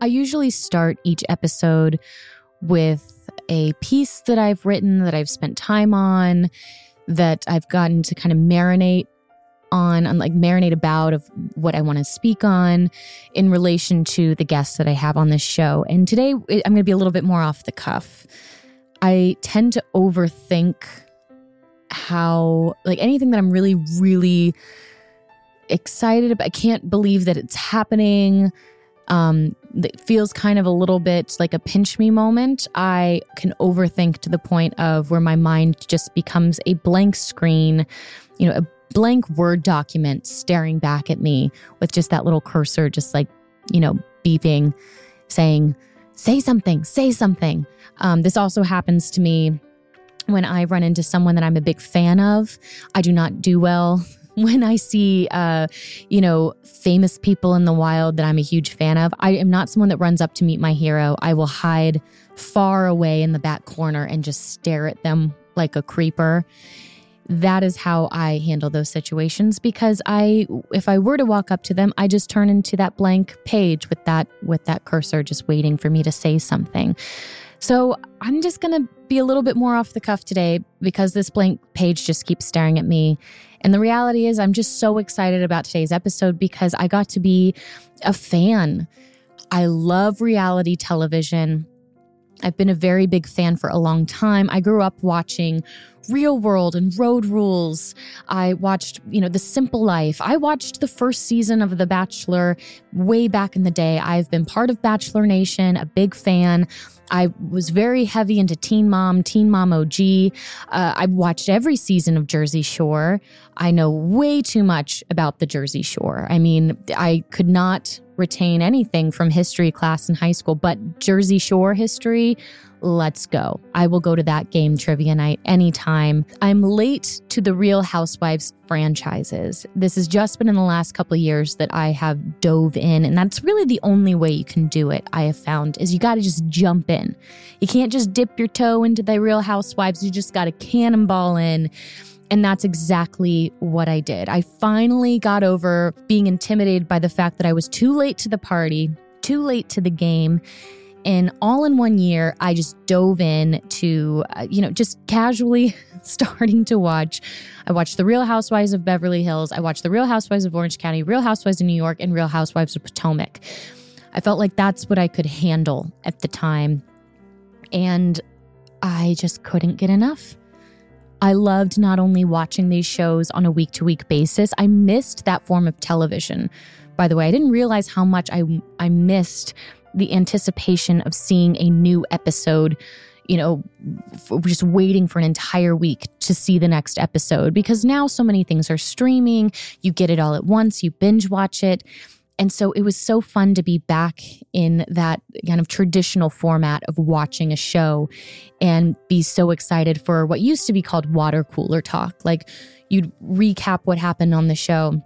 I usually start each episode with a piece that I've written, that I've spent time on, that I've gotten to kind of marinate on, on like marinate about of what I want to speak on in relation to the guests that I have on this show. And today I'm going to be a little bit more off the cuff. I tend to overthink how, like anything that I'm really, really excited about, I can't believe that it's happening um, it feels kind of a little bit like a pinch me moment. I can overthink to the point of where my mind just becomes a blank screen, you know, a blank Word document staring back at me with just that little cursor, just like, you know, beeping, saying, say something, say something. Um, this also happens to me when I run into someone that I'm a big fan of. I do not do well when I see, uh, you know, famous people in the wild that I'm a huge fan of, I am not someone that runs up to meet my hero. I will hide far away in the back corner and just stare at them like a creeper. That is how I handle those situations because I if I were to walk up to them, I just turn into that blank page with that with that cursor just waiting for me to say something. So I'm just going to be a little bit more off the cuff today because this blank page just keeps staring at me and the reality is, I'm just so excited about today's episode because I got to be a fan. I love reality television. I've been a very big fan for a long time. I grew up watching Real World and Road Rules. I watched, you know, The Simple Life. I watched the first season of The Bachelor way back in the day. I've been part of Bachelor Nation, a big fan. I was very heavy into Teen Mom, Teen Mom OG. Uh, I watched every season of Jersey Shore. I know way too much about the Jersey Shore. I mean, I could not retain anything from history class in high school, but Jersey Shore history, let's go. I will go to that game trivia night anytime. I'm late to the Real Housewives franchises. This has just been in the last couple years that I have dove in, and that's really the only way you can do it. I have found is you got to just jump in. You can't just dip your toe into the Real Housewives. You just got to cannonball in. And that's exactly what I did. I finally got over being intimidated by the fact that I was too late to the party, too late to the game. And all in one year, I just dove in to, uh, you know, just casually starting to watch. I watched The Real Housewives of Beverly Hills. I watched The Real Housewives of Orange County, Real Housewives of New York, and Real Housewives of Potomac. I felt like that's what I could handle at the time. And I just couldn't get enough. I loved not only watching these shows on a week to week basis, I missed that form of television. By the way, I didn't realize how much I, I missed the anticipation of seeing a new episode you know, just waiting for an entire week to see the next episode because now so many things are streaming. You get it all at once, you binge watch it. And so it was so fun to be back in that kind of traditional format of watching a show and be so excited for what used to be called water cooler talk. Like you'd recap what happened on the show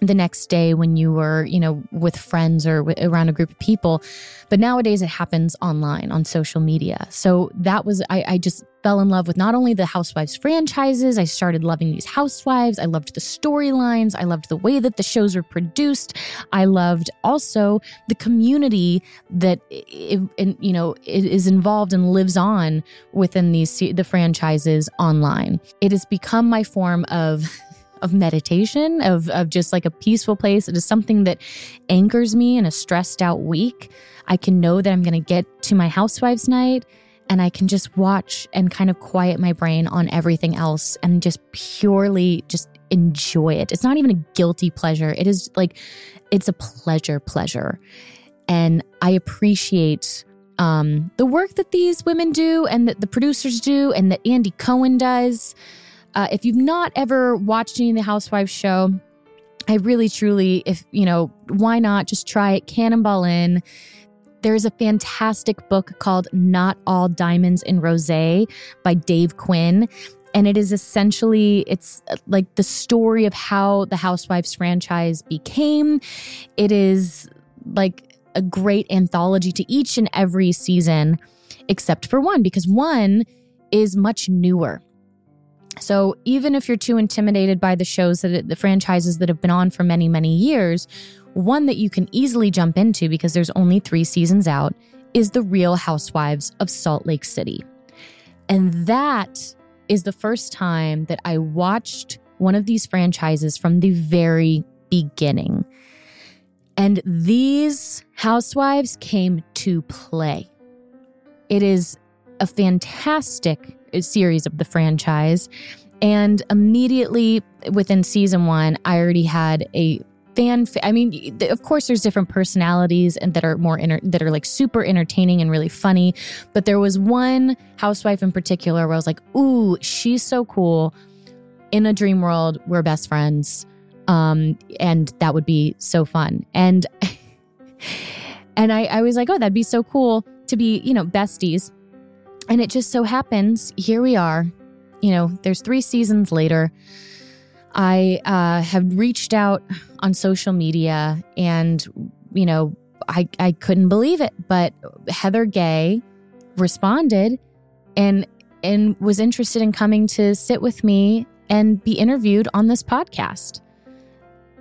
the next day when you were, you know, with friends or w- around a group of people. But nowadays it happens online on social media. So that was, I, I, just fell in love with not only the Housewives franchises, I started loving these housewives. I loved the storylines. I loved the way that the shows were produced. I loved also the community that, it, it, you know, is involved and lives on within these, the franchises online. It has become my form of of meditation, of, of just like a peaceful place. It is something that anchors me in a stressed out week. I can know that I'm going to get to my housewives night and I can just watch and kind of quiet my brain on everything else and just purely just enjoy it. It's not even a guilty pleasure. It is like it's a pleasure pleasure. And I appreciate um, the work that these women do and that the producers do and that Andy Cohen does. Uh, if you've not ever watched any of the Housewives show, I really, truly, if you know, why not just try it? Cannonball in. There's a fantastic book called Not All Diamonds and Rosé by Dave Quinn. And it is essentially, it's uh, like the story of how the Housewives franchise became. It is like a great anthology to each and every season, except for one, because one is much newer. So even if you're too intimidated by the shows that the franchises that have been on for many, many years, one that you can easily jump into because there's only three seasons out is The Real Housewives of Salt Lake City. And that is the first time that I watched one of these franchises from the very beginning. And these housewives came to play. It is a fantastic series of the franchise. And immediately within season one, I already had a fan. Fa- I mean, of course, there's different personalities and that are more inter- that are like super entertaining and really funny. But there was one housewife in particular where I was like, "Ooh, she's so cool." In a dream world, we're best friends, um, and that would be so fun. And and I, I was like, "Oh, that'd be so cool to be, you know, besties." And it just so happens, here we are. You know, there's three seasons later. I uh, have reached out on social media and, you know, I, I couldn't believe it. But Heather Gay responded and and was interested in coming to sit with me and be interviewed on this podcast.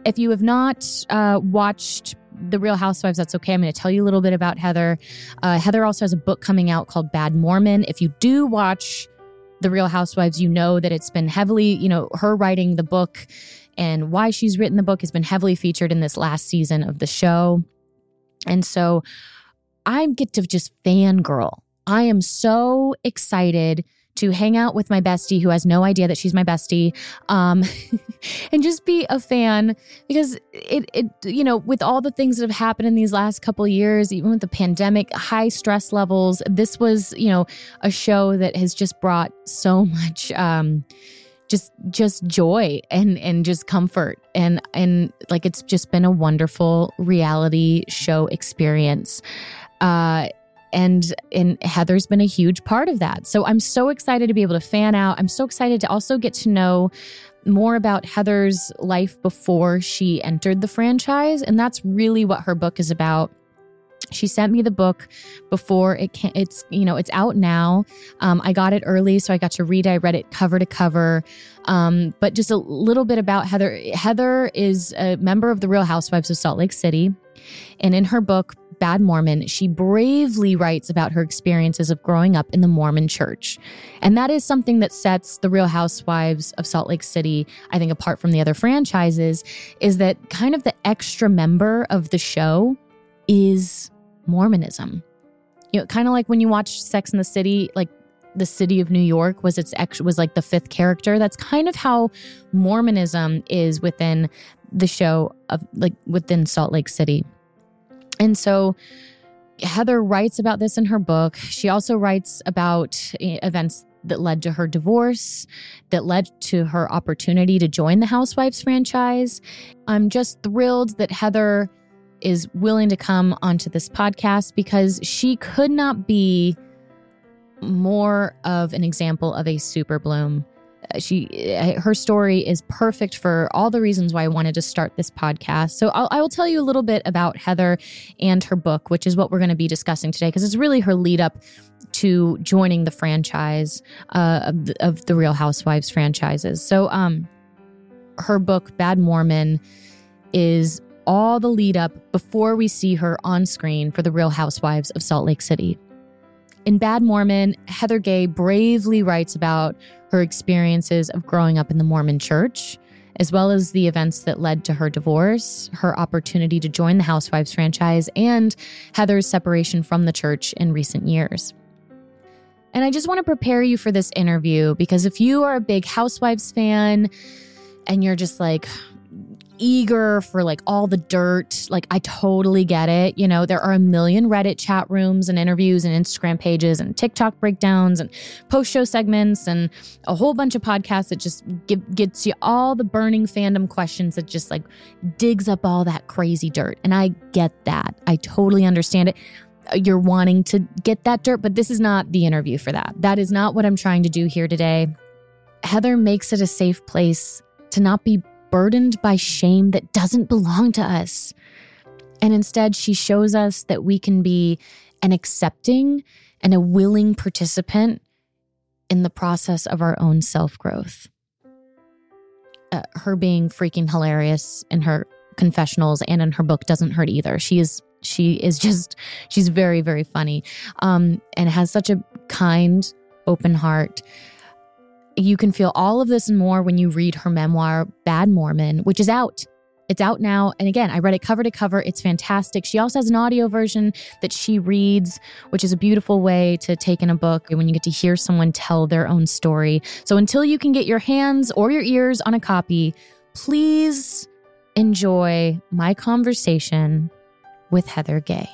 If you have not uh, watched the Real Housewives, that's okay. I'm going to tell you a little bit about Heather. Uh, Heather also has a book coming out called Bad Mormon. If you do watch The Real Housewives, you know that it's been heavily, you know, her writing the book and why she's written the book has been heavily featured in this last season of the show. And so I get to just fangirl. I am so excited to hang out with my bestie who has no idea that she's my bestie um, and just be a fan. Because it, it you know with all the things that have happened in these last couple years even with the pandemic high stress levels this was you know a show that has just brought so much um, just just joy and and just comfort. And and like it's just been a wonderful reality show experience. Uh and and Heather's been a huge part of that. So I'm so excited to be able to fan out. I'm so excited to also get to know more about Heather's life before she entered the franchise and that's really what her book is about. She sent me the book before it can, it's you know it's out now. Um, I got it early, so I got to read. I read it cover to cover. Um, but just a little bit about Heather. Heather is a member of the Real Housewives of Salt Lake City, and in her book Bad Mormon, she bravely writes about her experiences of growing up in the Mormon church. And that is something that sets the Real Housewives of Salt Lake City, I think, apart from the other franchises, is that kind of the extra member of the show is Mormonism. You know, kind of like when you watch Sex and the City, like the city of New York was its ex- was like the fifth character. That's kind of how Mormonism is within the show of like within Salt Lake City. And so Heather writes about this in her book. She also writes about eh, events that led to her divorce, that led to her opportunity to join the Housewives franchise. I'm just thrilled that Heather is willing to come onto this podcast because she could not be more of an example of a super bloom. Uh, she uh, her story is perfect for all the reasons why I wanted to start this podcast. So I'll, I will tell you a little bit about Heather and her book, which is what we're going to be discussing today, because it's really her lead up to joining the franchise uh, of, the, of the Real Housewives franchises. So, um, her book Bad Mormon is all the lead up before we see her on screen for the Real Housewives of Salt Lake City. In Bad Mormon, Heather Gay bravely writes about her experiences of growing up in the Mormon church, as well as the events that led to her divorce, her opportunity to join the Housewives franchise, and Heather's separation from the church in recent years. And I just want to prepare you for this interview because if you are a big Housewives fan and you're just like, eager for like all the dirt. Like, I totally get it. You know, there are a million Reddit chat rooms and interviews and Instagram pages and TikTok breakdowns and post show segments and a whole bunch of podcasts that just give, gets you all the burning fandom questions that just like digs up all that crazy dirt. And I get that. I totally understand it uh, you're wanting to get that dirt, but this is not the interview for that. That is not what I'm trying to do here today. Heather makes it a safe place to not be burdened by shame that doesn't belong to us. And instead, she shows us that we can be an accepting and a willing participant in the process of our own self growth. Uh, her being freaking hilarious in her confessionals and in her book doesn't hurt either. She is she is just she's very very funny um, and has such a kind open heart you can feel all of this and more when you read her memoir, Bad Mormon, which is out. It's out now. And again, I read it cover to cover. It's fantastic. She also has an audio version that she reads, which is a beautiful way to take in a book when you get to hear someone tell their own story. So until you can get your hands or your ears on a copy, please enjoy my conversation with Heather Gay.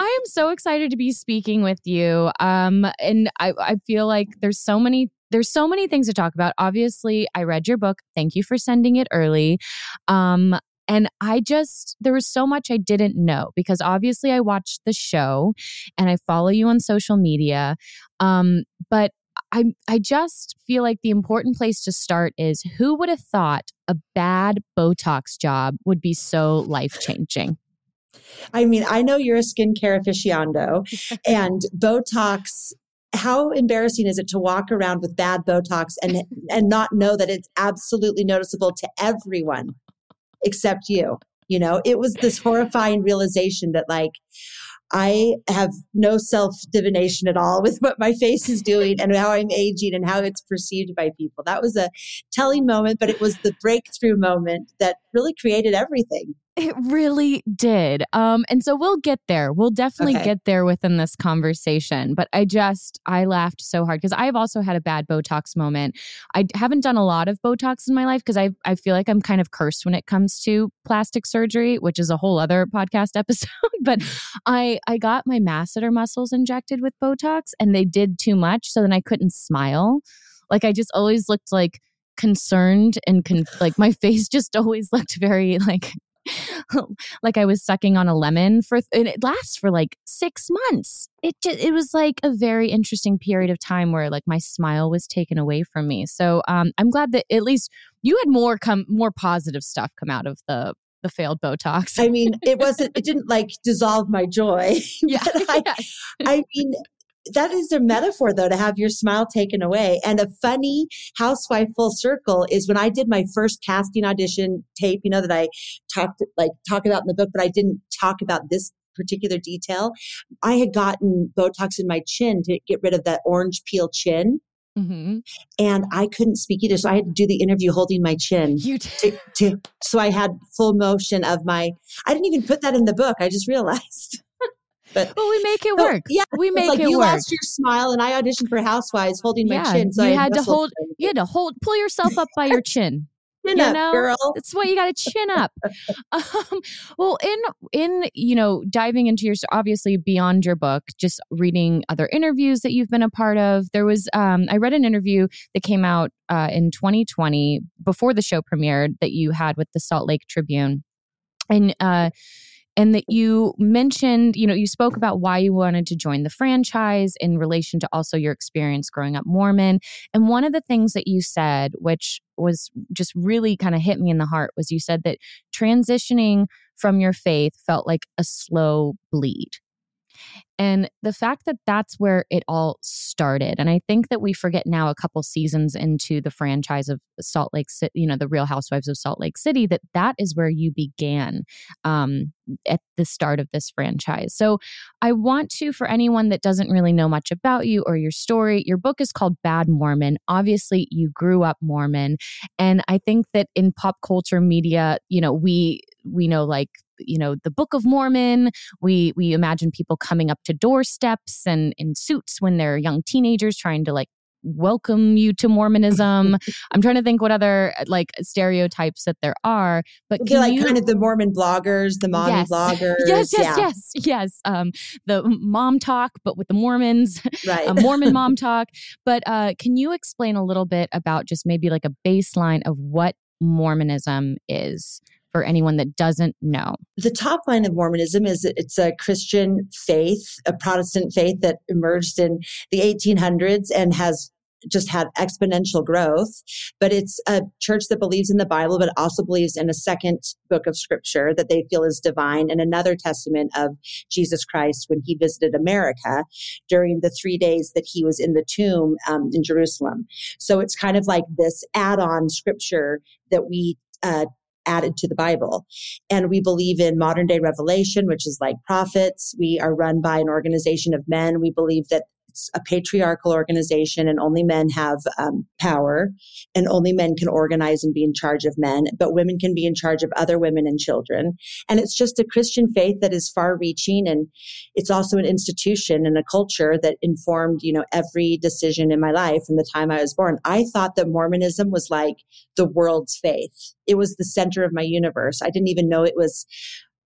I am so excited to be speaking with you. Um, and I, I feel like there's so many there's so many things to talk about. Obviously, I read your book. Thank you for sending it early. Um, and I just, there was so much I didn't know because obviously I watched the show and I follow you on social media. Um, but I, I just feel like the important place to start is who would have thought a bad Botox job would be so life changing? I mean, I know you're a skincare aficionado, and Botox how embarrassing is it to walk around with bad Botox and and not know that it's absolutely noticeable to everyone except you? You know, it was this horrifying realization that like I have no self divination at all with what my face is doing and how I'm aging and how it's perceived by people. That was a telling moment, but it was the breakthrough moment that really created everything. It really did. Um, and so we'll get there. We'll definitely okay. get there within this conversation. But I just, I laughed so hard because I've also had a bad Botox moment. I haven't done a lot of Botox in my life because I, I feel like I'm kind of cursed when it comes to plastic surgery, which is a whole other podcast episode. but I, I got my masseter muscles injected with Botox and they did too much. So then I couldn't smile. Like I just always looked like concerned and con- like my face just always looked very like like I was sucking on a lemon for and it lasts for like 6 months. It just, it was like a very interesting period of time where like my smile was taken away from me. So um I'm glad that at least you had more come more positive stuff come out of the the failed Botox. I mean, it wasn't, it didn't like dissolve my joy. Yeah. I, yes. I mean, that is a metaphor though to have your smile taken away and a funny housewife full circle is when i did my first casting audition tape you know that i talked like talk about in the book but i didn't talk about this particular detail i had gotten botox in my chin to get rid of that orange peel chin Mm-hmm. And I couldn't speak either. So I had to do the interview holding my chin. You did. To, to, so I had full motion of my, I didn't even put that in the book. I just realized. But well, we make it so, work. Yeah, we make like it you work. You lost your smile, and I auditioned for Housewives holding yeah, my chin. So you I had to hold. You had to hold. Pull yourself up by your chin. Chin you up, know, girl. That's what you got to chin up. um, well, in in you know diving into your obviously beyond your book, just reading other interviews that you've been a part of. There was um, I read an interview that came out uh, in 2020 before the show premiered that you had with the Salt Lake Tribune, and. Uh, and that you mentioned, you know, you spoke about why you wanted to join the franchise in relation to also your experience growing up Mormon. And one of the things that you said, which was just really kind of hit me in the heart, was you said that transitioning from your faith felt like a slow bleed. And the fact that that's where it all started. And I think that we forget now, a couple seasons into the franchise of Salt Lake City, you know, the Real Housewives of Salt Lake City, that that is where you began um, at the start of this franchise. So I want to, for anyone that doesn't really know much about you or your story, your book is called Bad Mormon. Obviously, you grew up Mormon. And I think that in pop culture media, you know, we, we know like you know the book of mormon we we imagine people coming up to doorsteps and in suits when they're young teenagers trying to like welcome you to mormonism i'm trying to think what other like stereotypes that there are but like you, kind of the Mormon bloggers, the mommy Yes. bloggers. yes yes yeah, yes yes um the mom talk but with the mormons Right. a Mormon mom talk. But uh, can you explain a little bit about just maybe like a baseline of what Mormonism is for anyone that doesn't know? the top line of Mormonism is it's a Christian faith, a Protestant faith that emerged in the 1800s and has just had exponential growth. But it's a church that believes in the Bible, but also believes in a second book of scripture that they feel is divine and another testament of Jesus Christ when he visited America during the three days that he was in the tomb um, in Jerusalem. So it's kind of like this add on scripture that we uh, added to the Bible. And we believe in modern day revelation, which is like prophets. We are run by an organization of men. We believe that it's a patriarchal organization and only men have um, power and only men can organize and be in charge of men, but women can be in charge of other women and children. And it's just a Christian faith that is far reaching. And it's also an institution and a culture that informed, you know, every decision in my life from the time I was born. I thought that Mormonism was like the world's faith. It was the center of my universe. I didn't even know it was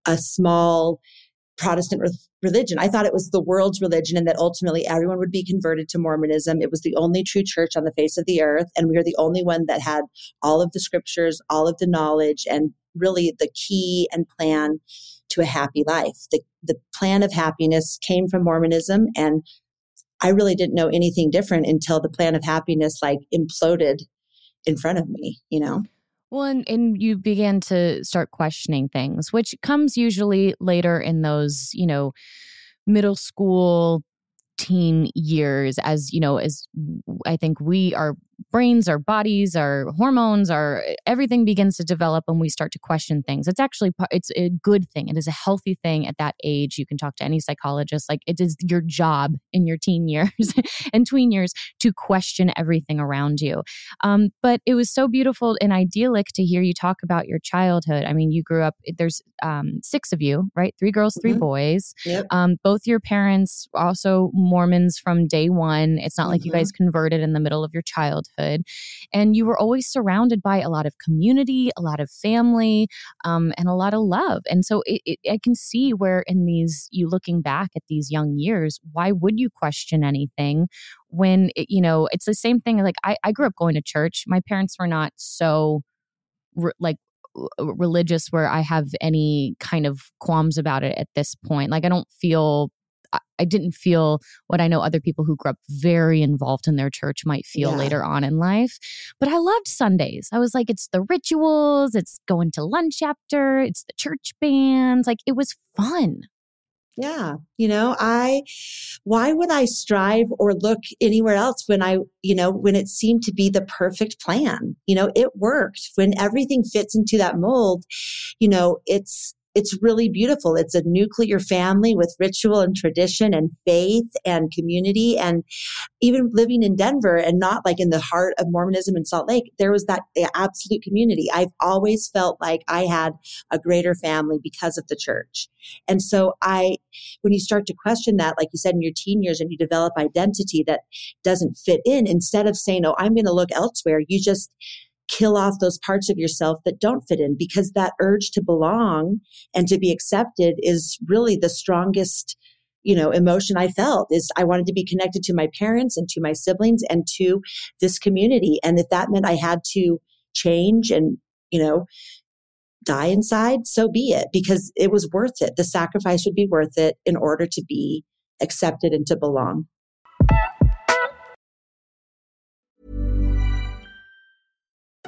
a small Protestant re- religion. I thought it was the world's religion and that ultimately everyone would be converted to Mormonism. It was the only true church on the face of the earth. And we were the only one that had all of the scriptures, all of the knowledge, and really the key and plan to a happy life. The, the plan of happiness came from Mormonism. And I really didn't know anything different until the plan of happiness like imploded in front of me, you know? Well, and, and you began to start questioning things, which comes usually later in those, you know, middle school, teen years as you know as i think we our brains our bodies our hormones our everything begins to develop and we start to question things it's actually it's a good thing it is a healthy thing at that age you can talk to any psychologist like it is your job in your teen years and tween years to question everything around you um, but it was so beautiful and idyllic to hear you talk about your childhood i mean you grew up there's um, six of you right three girls 3 Mhm. boys Yep. um, both your parents also Mormons from day one. It's not like you Mhm. guys converted in the middle of your childhood. And you were always surrounded by a lot of community, a lot of family, um, and a lot of love. And so it, it, I can see where, in these, you looking back at these young years, why would you question anything when, it, you know, it's the same thing. Like I, I grew up going to church. My parents were not so re- like w- religious where I have any kind of qualms about it at this point. Like I don't feel I- didn't feel what I know other people who grew up very involved in their church might feel Yeah. later on in life. But I loved Sundays. I was like, it's the rituals, it's going to lunch after, it's the church bands. Like it was fun. Yeah. You know, I, why would I strive or look anywhere else when I, you know, when it seemed to be the perfect plan? You know, it worked. When everything fits into that mold, you know, it's, it's really beautiful. It's a nuclear family with ritual and tradition and faith and community. And even living in Denver and not like in the heart of Mormonism in Salt Lake, there was that absolute community. I've always felt like I had a greater family because of the church. And so I, when you start to question that, like you said in your teen years and you develop identity that doesn't fit in, instead of saying, Oh, I'm going to look elsewhere, you just, kill off those parts of yourself that don't fit in because that urge to belong and to be accepted is really the strongest you know emotion i felt is i wanted to be connected to my parents and to my siblings and to this community. And if that meant i had to change and you know die inside so be it because it was worth it. The sacrifice would be worth it in order to be accepted and to belong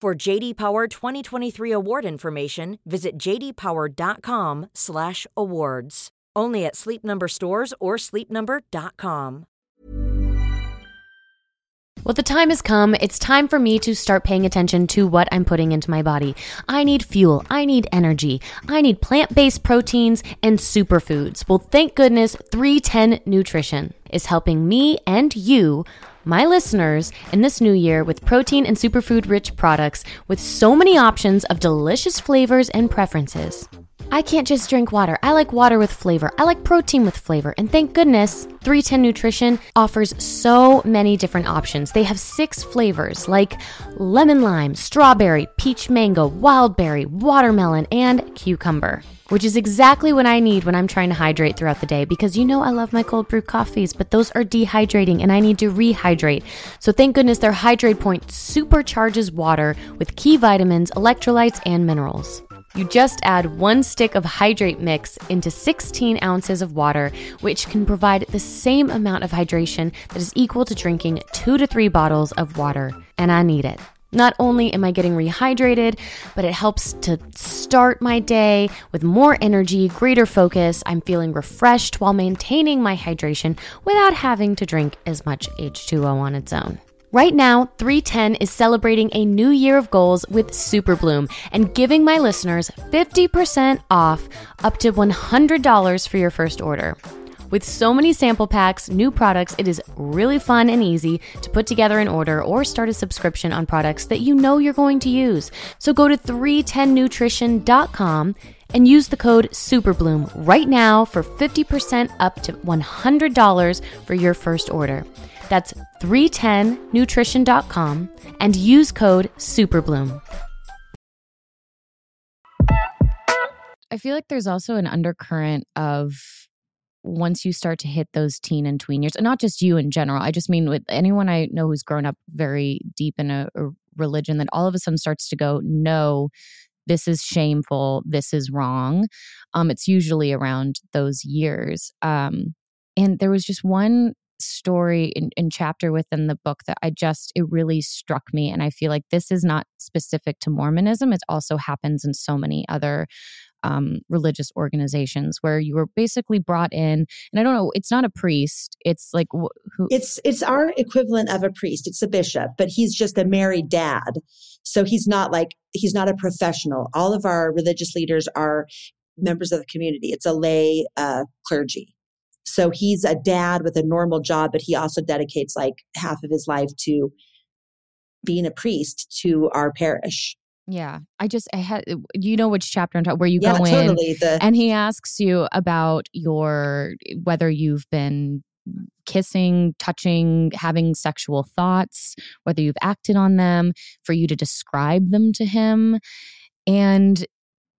For JD Power 2023 award information, visit jdpower.com/awards. Only at Sleep Number stores or sleepnumber.com. Well, the time has come. It's time for me to start paying attention to what I'm putting into my body. I need fuel. I need energy. I need plant based proteins and superfoods. Well, thank goodness 310 Nutrition is helping me and you my listeners in this new year with protein and superfood rich products with so many options of delicious flavors and preferences. I can't just drink water. I like water with flavor. I like protein with flavor. And thank goodness 310 Nutrition offers so many different options. They have six flavors like lemon lime, strawberry, peach mango, wild berry, watermelon, and cucumber which is exactly what I need when I'm trying to hydrate throughout the day because you know I love my cold brew coffees, but those are dehydrating and I need to rehydrate. So thank goodness their Hydrate Point supercharges water with key vitamins, electrolytes, and minerals. You just add one stick of hydrate mix into 16 ounces of water, which can provide the same amount of hydration that is equal to drinking two to three bottles of water. And I need it. Not only am I getting rehydrated, but it helps to start my day with more energy, greater focus. I'm feeling refreshed while maintaining my hydration without having to drink as much H2O on its own. Right now, 310 is celebrating a new year of goals with Super Bloom and giving my listeners 50% off up to $100 for your first order. With so many sample packs, new products, it is really fun and easy to put together an order or start a subscription on products that you know you're going to use. So go to 310nutrition.com and use the code SUPERBLOOM right now for 50% up to $100 for your first order. That's 310nutrition.com and use code SUPERBLOOM. I feel like there's also an undercurrent of once you start to hit those teen and tween years, and not just you in general, I just mean with anyone I know who's grown up very deep in a, a religion that all of a sudden starts to go, no, this is shameful, this is wrong. Um, it's usually around those years. Um, and there was just one story in, in chapter within the book that I just it really struck me and I feel like this is not specific to Mormonism it also happens in so many other um, religious organizations where you were basically brought in and i don't know it's not a priest it's like who it's it's our equivalent of a priest it's a bishop but he's just a married dad so he's not like he's not a professional all of our religious leaders are members of the community it's a lay uh, clergy so he's a dad with a normal job but he also dedicates like half of his life to being a priest to our parish. Yeah. I just, I had, you know, which chapter I'm talking, where you yeah, go totally. in The, and he asks you about your, whether you've been kissing, touching, having sexual thoughts, whether you've acted on them, for you to describe them to him. And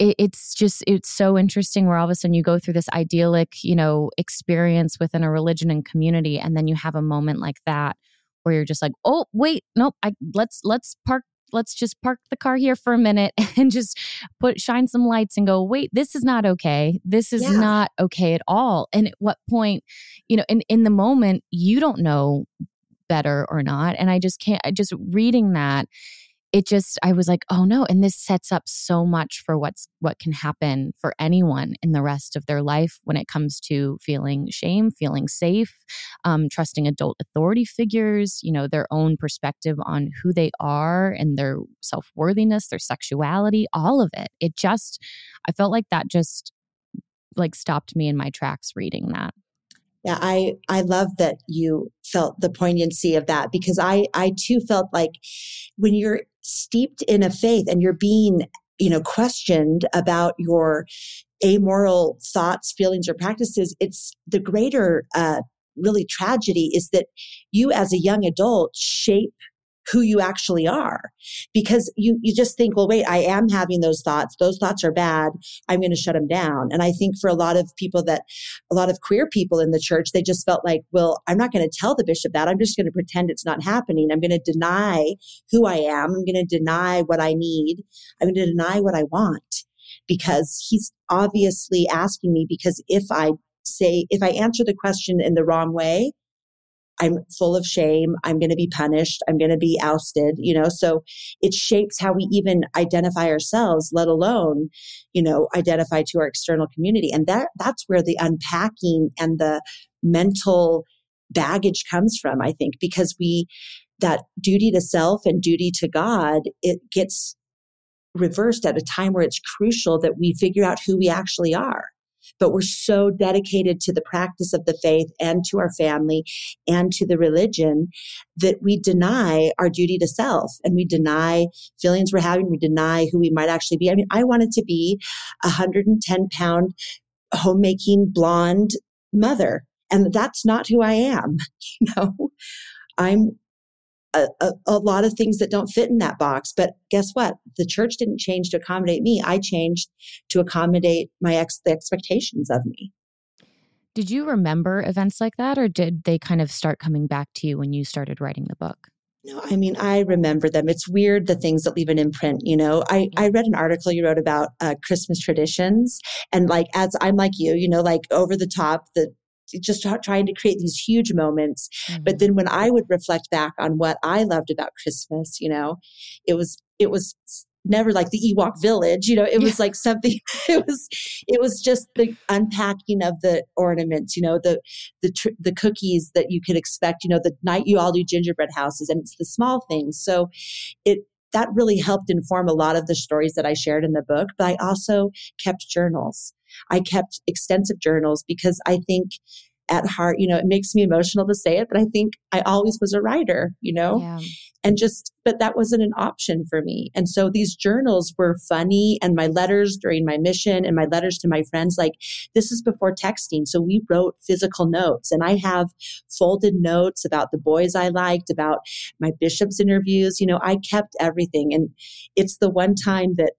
it, it's just it's so interesting where all of a sudden you go through this idyllic you know experience within a religion and community and then you have a moment like that where you're just like oh wait nope I, let's let's park let's just park the car here for a minute and just put shine some lights and go wait this is not okay. This is Yeah. not okay at all. And at what point you know in in the moment you don't know better or not. And i just can't I just reading that it just i was like oh no and this sets up so much for what's what can happen for anyone in the rest of their life when it comes to feeling shame feeling safe um, trusting adult authority figures you know their own perspective on who they are and their self-worthiness their sexuality all of it. It just i felt like that just like stopped me in my tracks reading that. Yeah, I I love that you felt the poignancy of that because I I too felt like when you're steeped in a faith and you're being you know questioned about your amoral thoughts, feelings, or practices, it's the greater uh, really tragedy is that you as a young adult shape who you actually are. Because you you just think well wait i am having those thoughts. Those thoughts are bad. I'm going to shut them down. And i think for a lot of people that a lot of queer people in the church they just felt like well i'm not going to tell the bishop that. I'm just going to pretend it's not happening. I'm going to deny who i am. I'm going to deny what i need. I'm going to deny what i want. Because he's obviously asking me because if i say if i answer the question in the wrong way I'm full of shame. I'm going to be punished. I'm going to be ousted, you know? So it shapes how we even identify ourselves, let alone, you know, identify to our external community. And that, that's where the unpacking and the mental baggage comes from, I think, because we, that duty to self and duty to God, it gets reversed at a time where it's crucial that we figure out who we actually are but we're so dedicated to the practice of the faith and to our family and to the religion that we deny our duty to self and we deny feelings we're having. We deny who we might actually be. I mean, I wanted to be a 110 pound homemaking blonde mother, and that's not who I am. You know, I'm a, a, a, lot of things that don't fit in that box. But guess what? The church didn't change to accommodate me. I changed to accommodate my ex, the expectations of me. Did you remember events like that, or did they kind of start coming back to you when you started writing the book? No, I mean, I remember them. It's weird the things that leave an imprint, you know. I, I read an article you wrote about uh, Christmas traditions, and like, as I'm like you, you know, like over the top, the just trying to create these huge moments. Mm-hmm. But then when I would reflect back on what I loved about Christmas, you know, it was, it was never like the Ewok village, you know, it was like something, it was, it was just the unpacking of the ornaments, you know, the, the, tr- the cookies that you could expect, you know, the night you all do gingerbread houses and it's the small things. So it, that really helped inform a lot of the stories that I shared in the book, but I also kept journals. I kept extensive journals because I think at heart, you know, it makes me emotional to say it, but I think I always was a writer, you know, yeah. and just, but that wasn't an option for me. And so these journals were funny and my letters during my mission and my letters to my friends, like this is before texting. So we wrote physical notes and I have folded notes about the boys I liked, about my bishop's interviews. You know, I kept everything. And it's the one time that,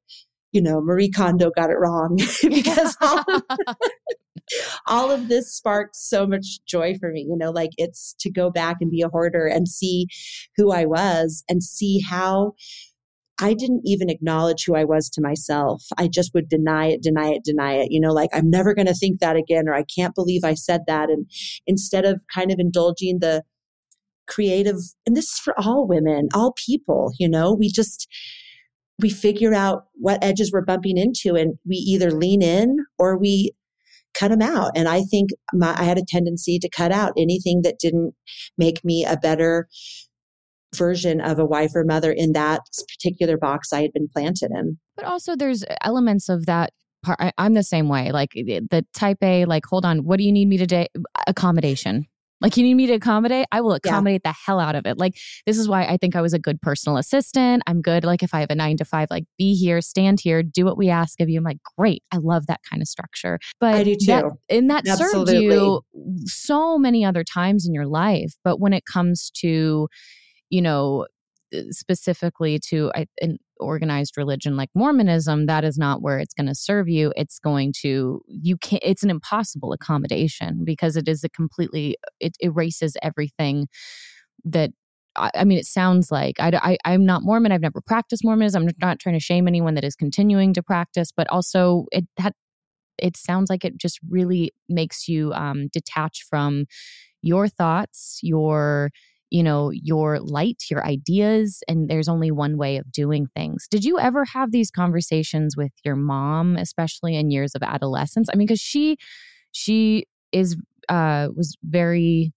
you know, Marie Kondo got it wrong because all of, all of this sparked so much joy for me. You know, like it's to go back and be a hoarder and see who I was and see how I didn't even acknowledge who I was to myself. I just would deny it, deny it, deny it. You know, like I'm never going to think that again, or I can't believe I said that. And instead of kind of indulging the creative, and this is for all women, all people, you know, we just, we figure out what edges we're bumping into and we either lean in or we cut them out. And I think my, I had a tendency to cut out anything that didn't make me a better version of a wife or mother in that particular box I had been planted in. But also, there's elements of that part. I, am the same way. Like the type A, like, hold on, what do you need me today? Accommodation. Like you need me to accommodate, I will accommodate yeah. the hell out of it. Like this is why I think I was a good personal assistant. I'm good. Like if I have a nine to five, like be here, stand here, do what we ask of you. I'm like, great. I love that kind of structure. But I do too. That, and that Absolutely. served you so many other times in your life. But when it comes to, you know, uh, specifically to an organized religion like Mormonism, that is not where it's going to serve you. It's going to, you can't, it's an impossible accommodation because it is a completely, it erases everything that I, mean, it sounds like I, I, am not Mormon. I've never practiced Mormonism. I'm not trying to shame anyone that is continuing to practice, but also it that it sounds like it just really makes you um, detach from your thoughts, your you know, your light, your ideas, and there's only one way of doing things. Did you ever have these conversations with your mom, especially in years of adolescence? I mean, because she she is uh was very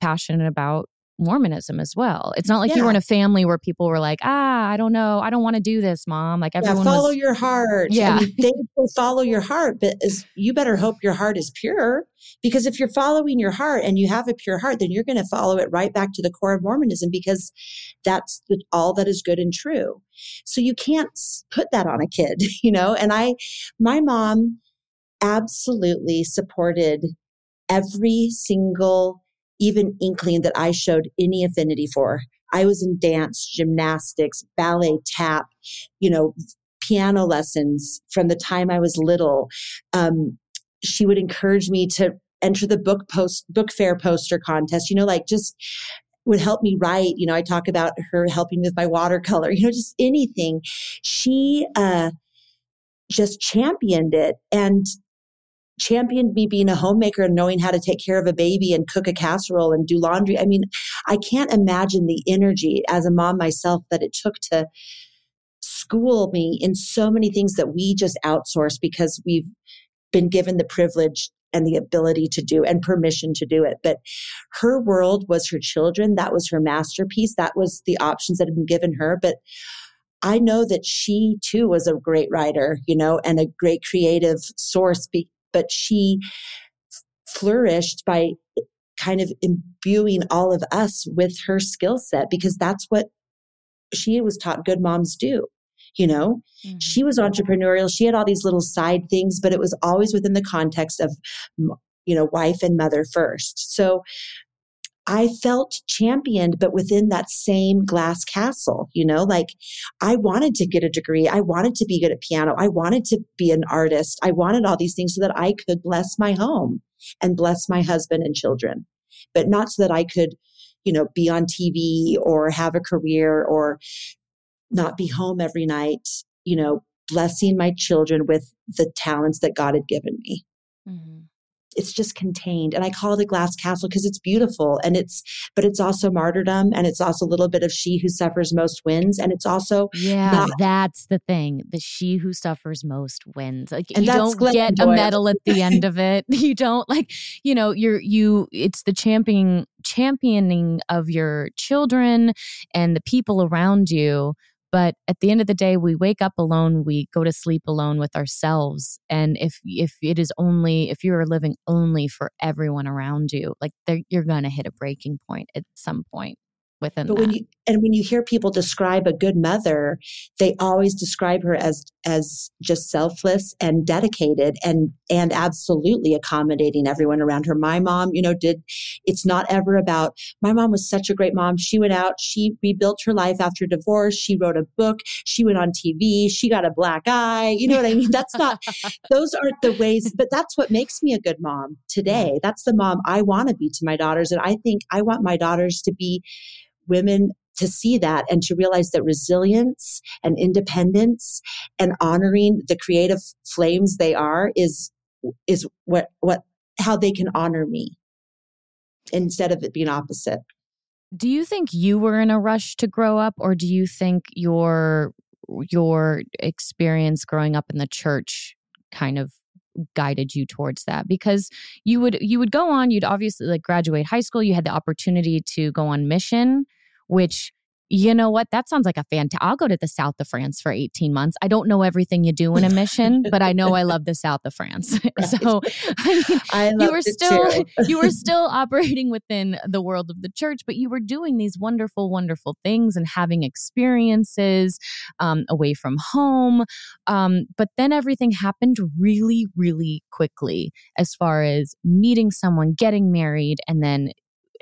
passionate about Mormonism as well. It's not like yeah. you were in a family where people were like, ah, I don't know, I don't want to do this, mom. Like everyone yeah, follow was, your heart. Yeah, they follow your heart, but is, you better hope your heart is pure because if you're following your heart and you have a pure heart, then you're going to follow it right back to the core of Mormonism because that's the, all that is good and true. So you can't put that on a kid, you know. And I, my mom, absolutely supported every single even inkling that I showed any affinity for. I was in dance, gymnastics, ballet, tap, you know, piano lessons from the time I was little. Um, she would encourage me to enter the book post book fair poster contest. You know, like just would help me write. You know, I talk about her helping with my watercolor. You know, just anything. She uh, just championed it, and championed me being a homemaker and knowing how to take care of a baby and cook a casserole and do laundry. I mean, I can't imagine the energy as a mom myself that it took to school me in so many things that we just outsource because we've been given the privilege and the ability to do and permission to do it. But her world was her children. That was her masterpiece. That was the options that had been given her. But I know that she too was a great writer, you know, and a great creative source be- but she flourished by kind of imbuing all of us with her skill set because that's what she was taught good moms do you know? Mm-hmm. she was entrepreneurial. She had all these little side things but it was always within the context of you know wife and mother first. So I felt championed, but within that same glass castle, you know, like I wanted to get a degree. I wanted to be good at piano. I wanted to be an artist. I wanted all these things so that I could bless my home and bless my husband and children, but not so that I could, you know, be on TV or have a career or not be home every night, you know, blessing my children with the talents that God had given me. Mm-hmm it's just contained. And i call it a glass castle because it's beautiful and it's but it's also martyrdom and it's also a little bit of she who suffers most wins. And it's also yeah not, that's the thing the she who suffers most wins. Like you don't get a medal at the end of it. You don't like you know you're you it's the championing championing of your children and the people around you but at the end of the day we wake up alone we go to sleep alone with ourselves. And if if it is only if you're living only for everyone around you like you're going to hit a breaking point at some point within but that. when you and when you hear people describe a good mother they always describe her as as just selfless and dedicated and and absolutely accommodating everyone around her. My mom you know did it's not ever about my mom was such a great mom. She went out she rebuilt her life after divorce. She wrote a book. She went on tv she got a black eye. You know what i mean? That's not those aren't the ways but that's what makes me a good mom today. That's the mom i want to be to my daughters and i think i want my daughters to be women to see that and to realize that resilience and independence and honoring the creative flames they are is is what what how they can honor me instead of it being opposite. Do you think you were in a rush to grow up or do you think your your experience growing up in the church kind of guided you towards that because you would you would go on you'd obviously like graduate high school you had the opportunity to go on mission which you know what? That sounds like a fantastic. I'll go to the south of France for 18 months. I don't know everything you do in a mission, but I know I love the south of France. Right. so I mean, I you were still you were still operating within the world of the church, but you were doing these wonderful, wonderful things and having experiences um, away from home. Um, but then everything happened really, really quickly as far as meeting someone, getting married, and then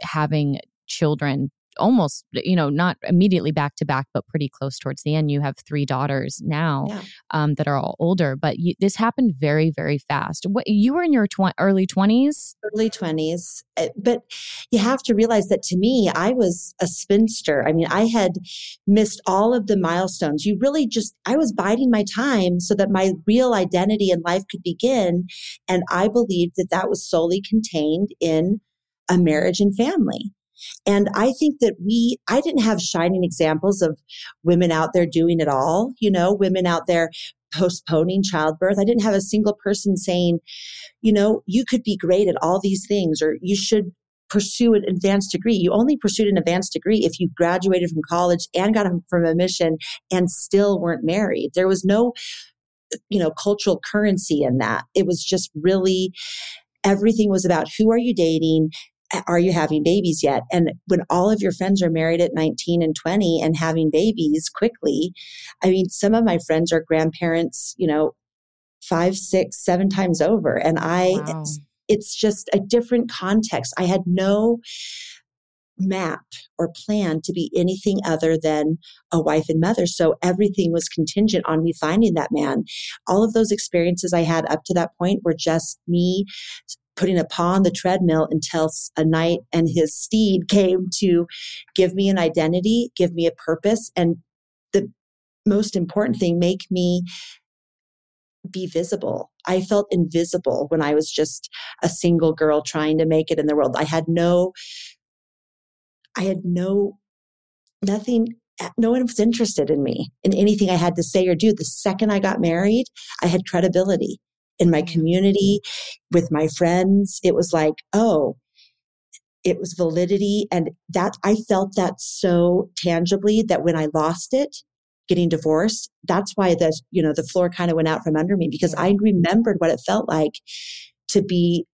having children almost you know not immediately back to back but pretty close towards the end. You have three daughters now yeah. um, that are all older but you, this happened very very fast. What you were in your tw- early 20s early 20s eh, but you have to realize that to me i was a spinster. I mean i had missed all of the milestones. You really just i was biding my time so that my real identity in life could begin and i believed that that was solely contained in a marriage and family and I think that we, I didn't have shining examples of women out there doing it all, you know, women out there postponing childbirth. I didn't have a single person saying, you know, you could be great at all these things or you should pursue an advanced degree. You only pursued an advanced degree if you graduated from college and got from a mission and still weren't married. There was no, you know, cultural currency in that. It was just really everything was about who are you dating are you having babies yet? And when all of your friends are married at 19 and 20 and having babies quickly, I mean, some of my friends are grandparents, you know, five, six, seven times over. And I, wow. it's, it's just a different context. I had no map or plan to be anything other than a wife and mother. So everything was contingent on me finding that man. All of those experiences I had up to that point were just me putting a paw on the treadmill until a knight and his steed came to give me an identity, give me a purpose, and the most important thing, make me be visible. I felt invisible when I was just a single girl trying to make it in the world. I had no, I had no, nothing eh, no one was interested in me in anything I had to say or do. The second I got married, I had credibility in my community with my friends. It was like, oh, it was validity. And that I felt that so tangibly that when I lost it, getting divorced, that's why the, you know, the floor kind of went out from under me because I remembered what it felt like to be,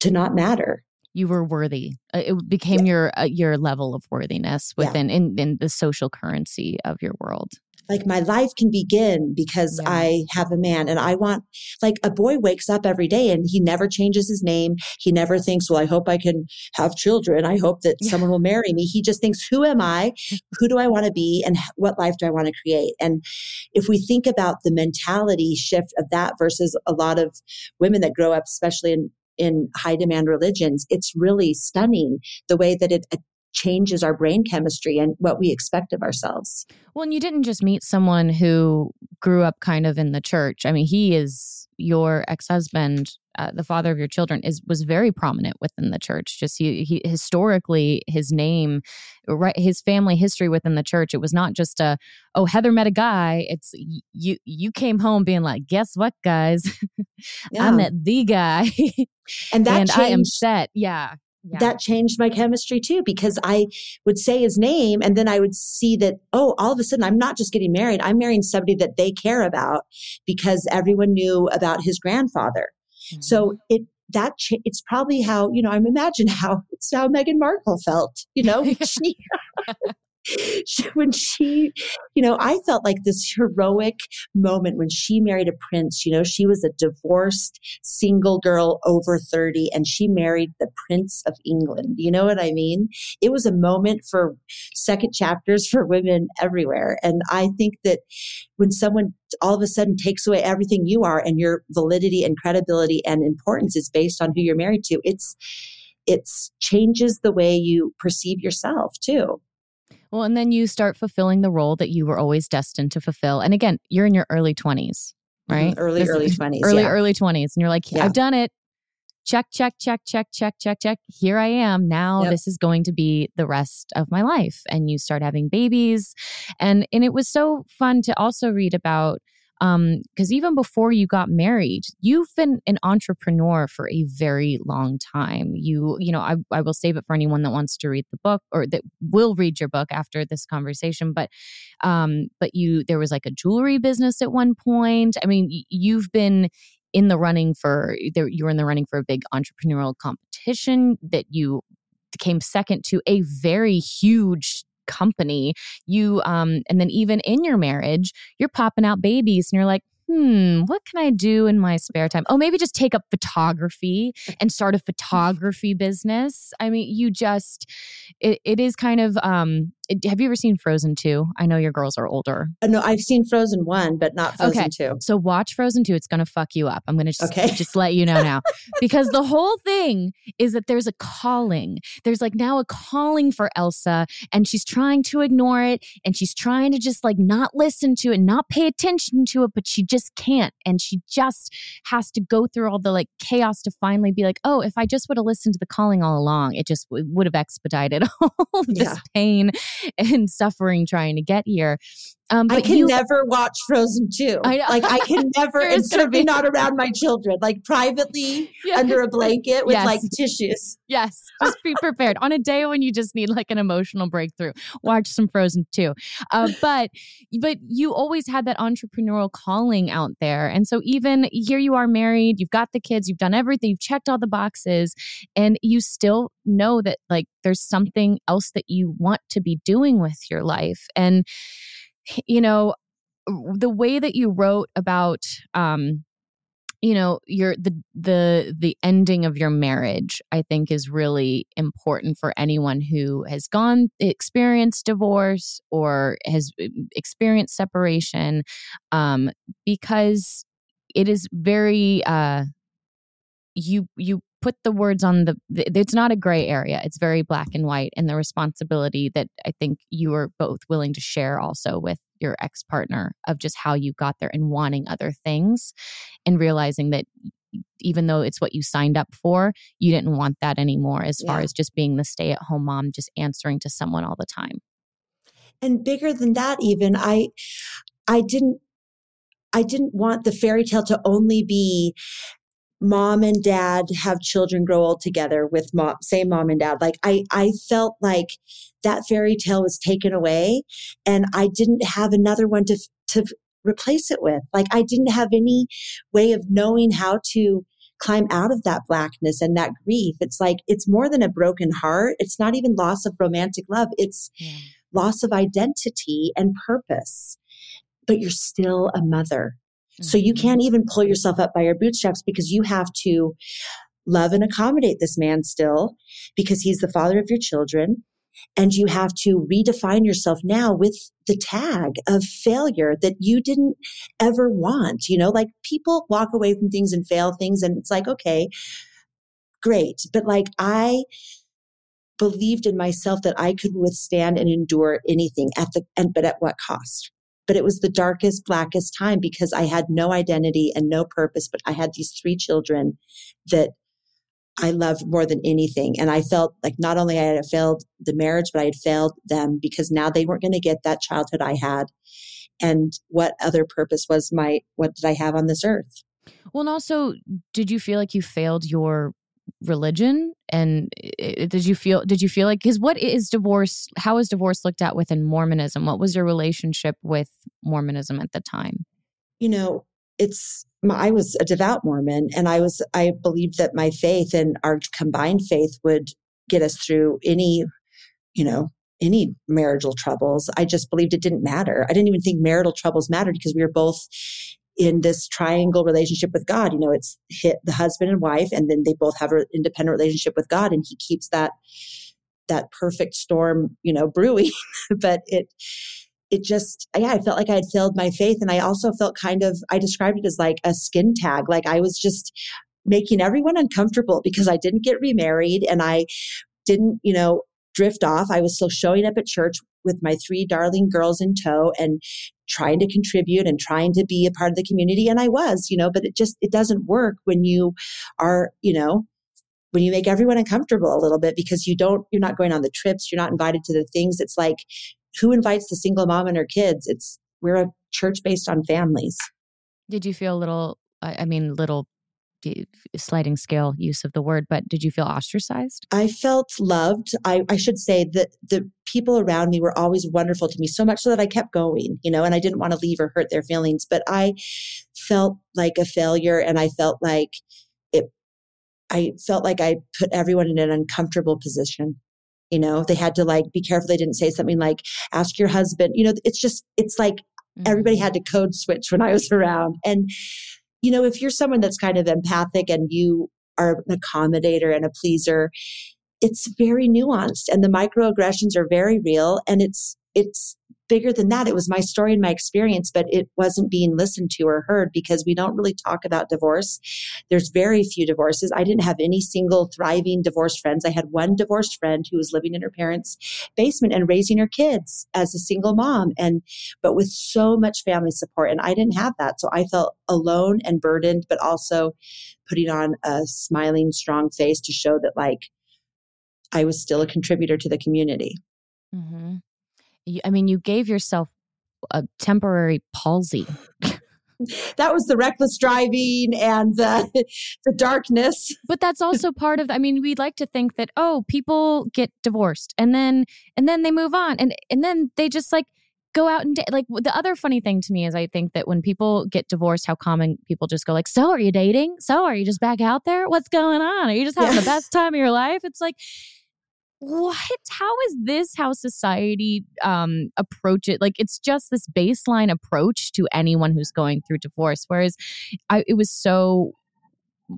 to not matter you were worthy. Uh, it became yeah. your uh, your level of worthiness within yeah. in, in the social currency of your world like my life can begin because yeah. I have a man and I want like a boy wakes up every day and he never changes his name. He never thinks, well, I hope I can have children. I hope that yeah. someone will marry me. He just thinks, who am I? Who do I want to be? And what life do I want to create? And if we think about the mentality shift of that versus a lot of women that grow up, especially in in high demand religions, it's really stunning the way that it changes our brain chemistry and what we expect of ourselves. Well, and you didn't just meet someone who grew up kind of in the church. I mean, he is your ex-husband, uh, the father of your children, is was very prominent within the church. Just he, he historically, his name, right, his family history within the church. It was not just a oh Heather met a guy. It's you you came home being like, guess what, guys, yeah. I met the guy, and that and changed- I am set. Yeah, yeah. that changed my chemistry too because I would say his name and then I would see that, oh, all of a sudden I'm not just getting married, I'm marrying somebody that they care about because everyone knew about his grandfather. Mm-hmm. So it, that cha- it's probably how you know I'm imagine how it's how Meghan Markle felt. You know, she she, when she, you know, I felt like this heroic moment when she married a prince. You know, she was a divorced single girl over 30 and she married the Prince of England. You know what I mean? It was a moment for second chapters for women everywhere. And I think that when someone all of a sudden takes away everything you are and your validity and credibility and importance is based on who you're married to, it's, it's changes the way you perceive yourself too. Well, and then you start fulfilling the role that you were always destined to fulfill. And again, you're in your early 20s, mm-hmm. right? Mm-hmm. Early, this early 20s. Early, yeah. early 20s. And you're like, yeah. I've done it. Check, check, check, check, check, check, check. Here I am. Now yep. this is going to be the rest of my life. And you start having babies. And and it was so fun to also read about Um, because even before you got married, you've been an entrepreneur for a very long time. You, you know, I, I will save it for anyone that wants to read the book or that will read your book after this conversation. But, um, but you, there was like a jewelry business at one point. I mean, you've been in the running for there you were in the running for a big entrepreneurial competition that you came second to a very huge company you um and then even in your marriage you're popping out babies and you're like hmm, what can I do in my spare time? Oh, maybe just take up photography and start a photography business. I mean, you just, it, it is kind of, um, have you ever seen Frozen 2? I know your girls are older. Uh, no, I've seen Frozen 1, but not Frozen okay. 2. So watch Frozen 2. It's going to fuck you up. I'm going to just, okay. just let you know now. because the whole thing is that there's a calling. There's like now a calling for Elsa, and she's trying to ignore it, and she's trying to just like not listen to it, not pay attention to it, but she just can't. And she just has to go through all the like chaos to finally be like, oh, if I just would have listened to the calling all along, it just w- would have expedited all this yeah. pain and suffering trying to get here. Um, I can you, never watch Frozen 2. I know. Like I can never, and certainly not around my children, like privately yes. under a blanket with yes. like tissues. Yes. Just be prepared. On a day when you just need like an emotional breakthrough, watch some Frozen 2. Uh, but, but you always had that entrepreneurial calling out there. And so even here you are married, you've got the kids, you've done everything, you've checked all the boxes, and you still know that like there's something else that you want to be doing with your life. And, you know, the way that you wrote about um you know your the the the ending of your marriage i think is really important for anyone who has gone experienced divorce or has uh, experienced separation um because it is very uh you you put the words on the it's not a gray area it's very black and white and the responsibility that i think you are both willing to share also with your ex partner of just how you got there and wanting other things and realizing that even though it's what you signed up for, you didn't want that anymore as yeah. far as just being the stay at home mom, just answering to someone all the time. And bigger than that, even I, I didn't, I didn't want the fairy tale to only be mom and dad have children grow old together with mom, same mom and dad. Like I, I felt like that fairy tale was taken away and I didn't have another one to, to replace it with. Like I didn't have any way of knowing how to climb out of that blackness and that grief. It's like, it's more than a broken heart. It's not even loss of romantic love. It's yeah. loss of identity and purpose, but you're still a mother so you mm-hmm. can't even pull yourself up by your bootstraps because you have to love and accommodate this man still because he's the father of your children. And you have to redefine yourself now with the tag of failure that you didn't ever want. You know, like people walk away from things and fail things, and it's like, okay, great. But like, I believed in myself that I could withstand and endure anything at the, and, but at what cost? But it was the darkest, blackest time because I had no identity and no purpose, but I had these three children that I loved more than anything. And I felt like not only I had failed the marriage, but I had failed them because now they weren't going to get that childhood I had. And what other purpose was my, what did I have on this earth? Well, and also, did you feel like you failed your religion and did you feel did you feel like because what is divorce how is divorce looked at within mormonism? What was your relationship with mormonism at the time? You know it's i was a devout mormon and i was i believed that my faith and our combined faith would get us through any you know any marital troubles. I just believed it didn't matter. I didn't even think marital troubles mattered because we were both in this triangle relationship with God. You know, it's hit the husband and wife, and then they both have an independent relationship with God, and He keeps that that perfect storm, you know, brewing. but it it just yeah, I felt like I had failed my faith, and I also felt kind of I described it as like a skin tag, like I was just making everyone uncomfortable because I didn't get remarried and I didn't, you know, drift off. I was still showing up at church with my three darling girls in tow and trying to contribute and trying to be a part of the community and I was, you know, but it just it doesn't work when you are, you know, when you make everyone uncomfortable a little bit because you don't you're not going on the trips, you're not invited to the things. It's like who invites the single mom and her kids? It's we're a church based on families. Did you feel a little, I mean, little sliding scale use of the word, but did you feel ostracized? I felt loved. I, I should say that the people around me were always wonderful to me, so much so that I kept going, you know, and I didn't want to leave or hurt their feelings. But I felt like a failure and I felt like it, I felt like I put everyone in an uncomfortable position. You know, they had to like be careful they didn't say something like, ask your husband. You know, it's just, it's like mm-hmm. everybody had to code switch when I was around. And you know, if you're someone that's kind of empathic and you are an accommodator and a pleaser, it's very nuanced and the microaggressions are very real and it's it's bigger than that. It was my story and my experience, but it wasn't being listened to or heard because we don't really talk about divorce. There's very few divorces. I didn't have any single thriving divorced friends. I had one divorced friend who was living in her parents' basement and raising her kids as a single mom and but with so much family support and I didn't have that. So I felt alone and burdened but also putting on a smiling strong face to show that like I was still a contributor to the community. Mm-hmm. I mean, you gave yourself a temporary palsy. that was the reckless driving and the, the darkness. But that's also part of I mean, we'd like to think that oh, people get divorced and then and then they move on and and then they just like go out and da- like the other funny thing to me is I think that when people get divorced, how common people just go like, "So are you dating? So are you just back out there? What's going on? Are you just having yeah. the best time of your life?" It's like what? How is this how society um approach it? Like it's just this baseline approach to anyone who's going through divorce whereas I, it was so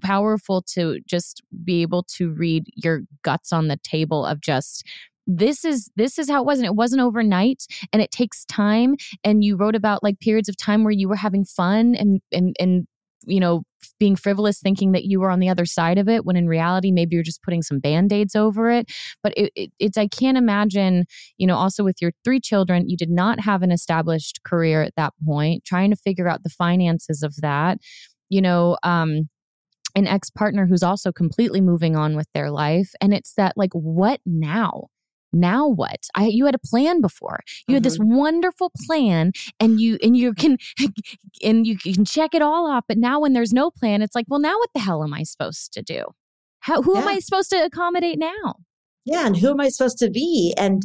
powerful to just be able to read your guts on the table of just this is this is how it was and it wasn't overnight and it takes time and you wrote about like periods of time where you were having fun and and and you know, being frivolous, thinking that you were on the other side of it, when in reality, maybe you're just putting some band aids over it. But it, it, it's, I can't imagine, you know, also with your three children, you did not have an established career at that point, trying to figure out the finances of that, you know, um, an ex partner who's also completely moving on with their life. And it's that, like, what now? Now what i you had a plan before you mm-hmm. had this mm-hmm. wonderful plan and you and you can and you can check it all off but now when there's no plan it's like well now what the hell am i supposed to do how who yeah. am i supposed to accommodate now yeah and who am i supposed to be and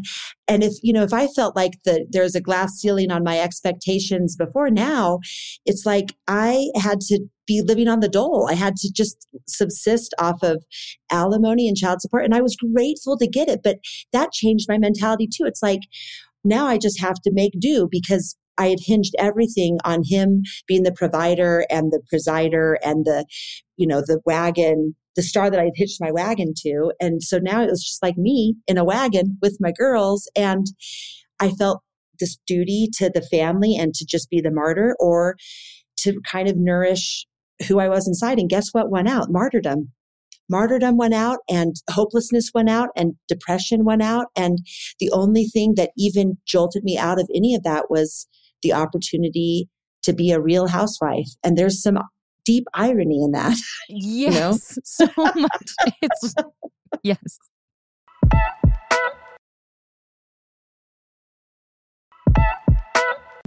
and if you know if i felt like the there's a glass ceiling on my expectations before now it's like i had to be living on the dole i had to just subsist off of alimony and child support and i was grateful to get it but that changed my mentality too it's like now i just have to make do because I had hinged everything on him being the provider and the presider and the, you know, the wagon the star that I had hitched my wagon to. And so now it was just like me in a wagon with my girls. And I felt this duty to the family and to just be the martyr or to kind of nourish who I was inside. And guess what went out? Martyrdom. Martyrdom went out and hopelessness went out and depression went out. And the only thing that even jolted me out of any of that was the opportunity to be a real housewife. And there's some deep irony in that. Yes, you know? so much. It's yes.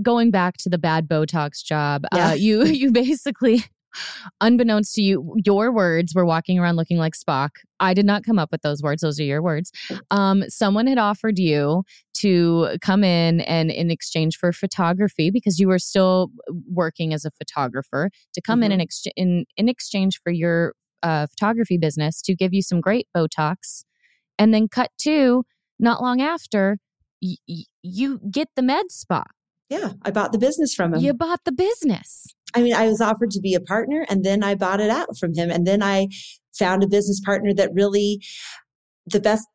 Going back to the bad Botox job, yeah. uh, you you basically unbeknownst to you, your words were walking around looking like Spock. I did not come up with those words. Those are your words. Um, someone had offered you to come in and in exchange for photography, because you were still working as a photographer, to come mm-hmm. in, and ex- in in exchange for your uh, photography business to give you some great Botox, and then cut to not long after y- y- you get the med spa. Yeah, I bought the business from him. You bought the business. I mean, I was offered to be a partner and then I bought it out from him. And then I found a business partner that really, the best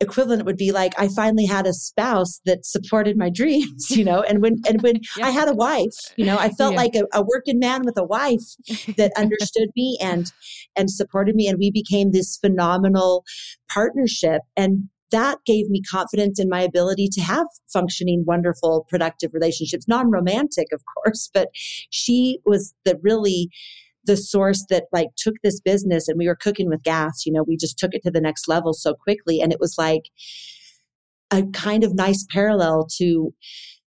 equivalent would be like I finally had a spouse that supported my dreams, you know. And when and when yeah. I had a wife, you know, I felt yeah. like a, a, working man with a wife that understood me and and supported me, and we became this phenomenal partnership. And that gave me confidence in my ability to have functioning, wonderful, productive relationships, non romantic, of course, but she was the really the source that like took this business and we were cooking with gas you know we just took it to the next level so quickly and it was like a kind of nice parallel to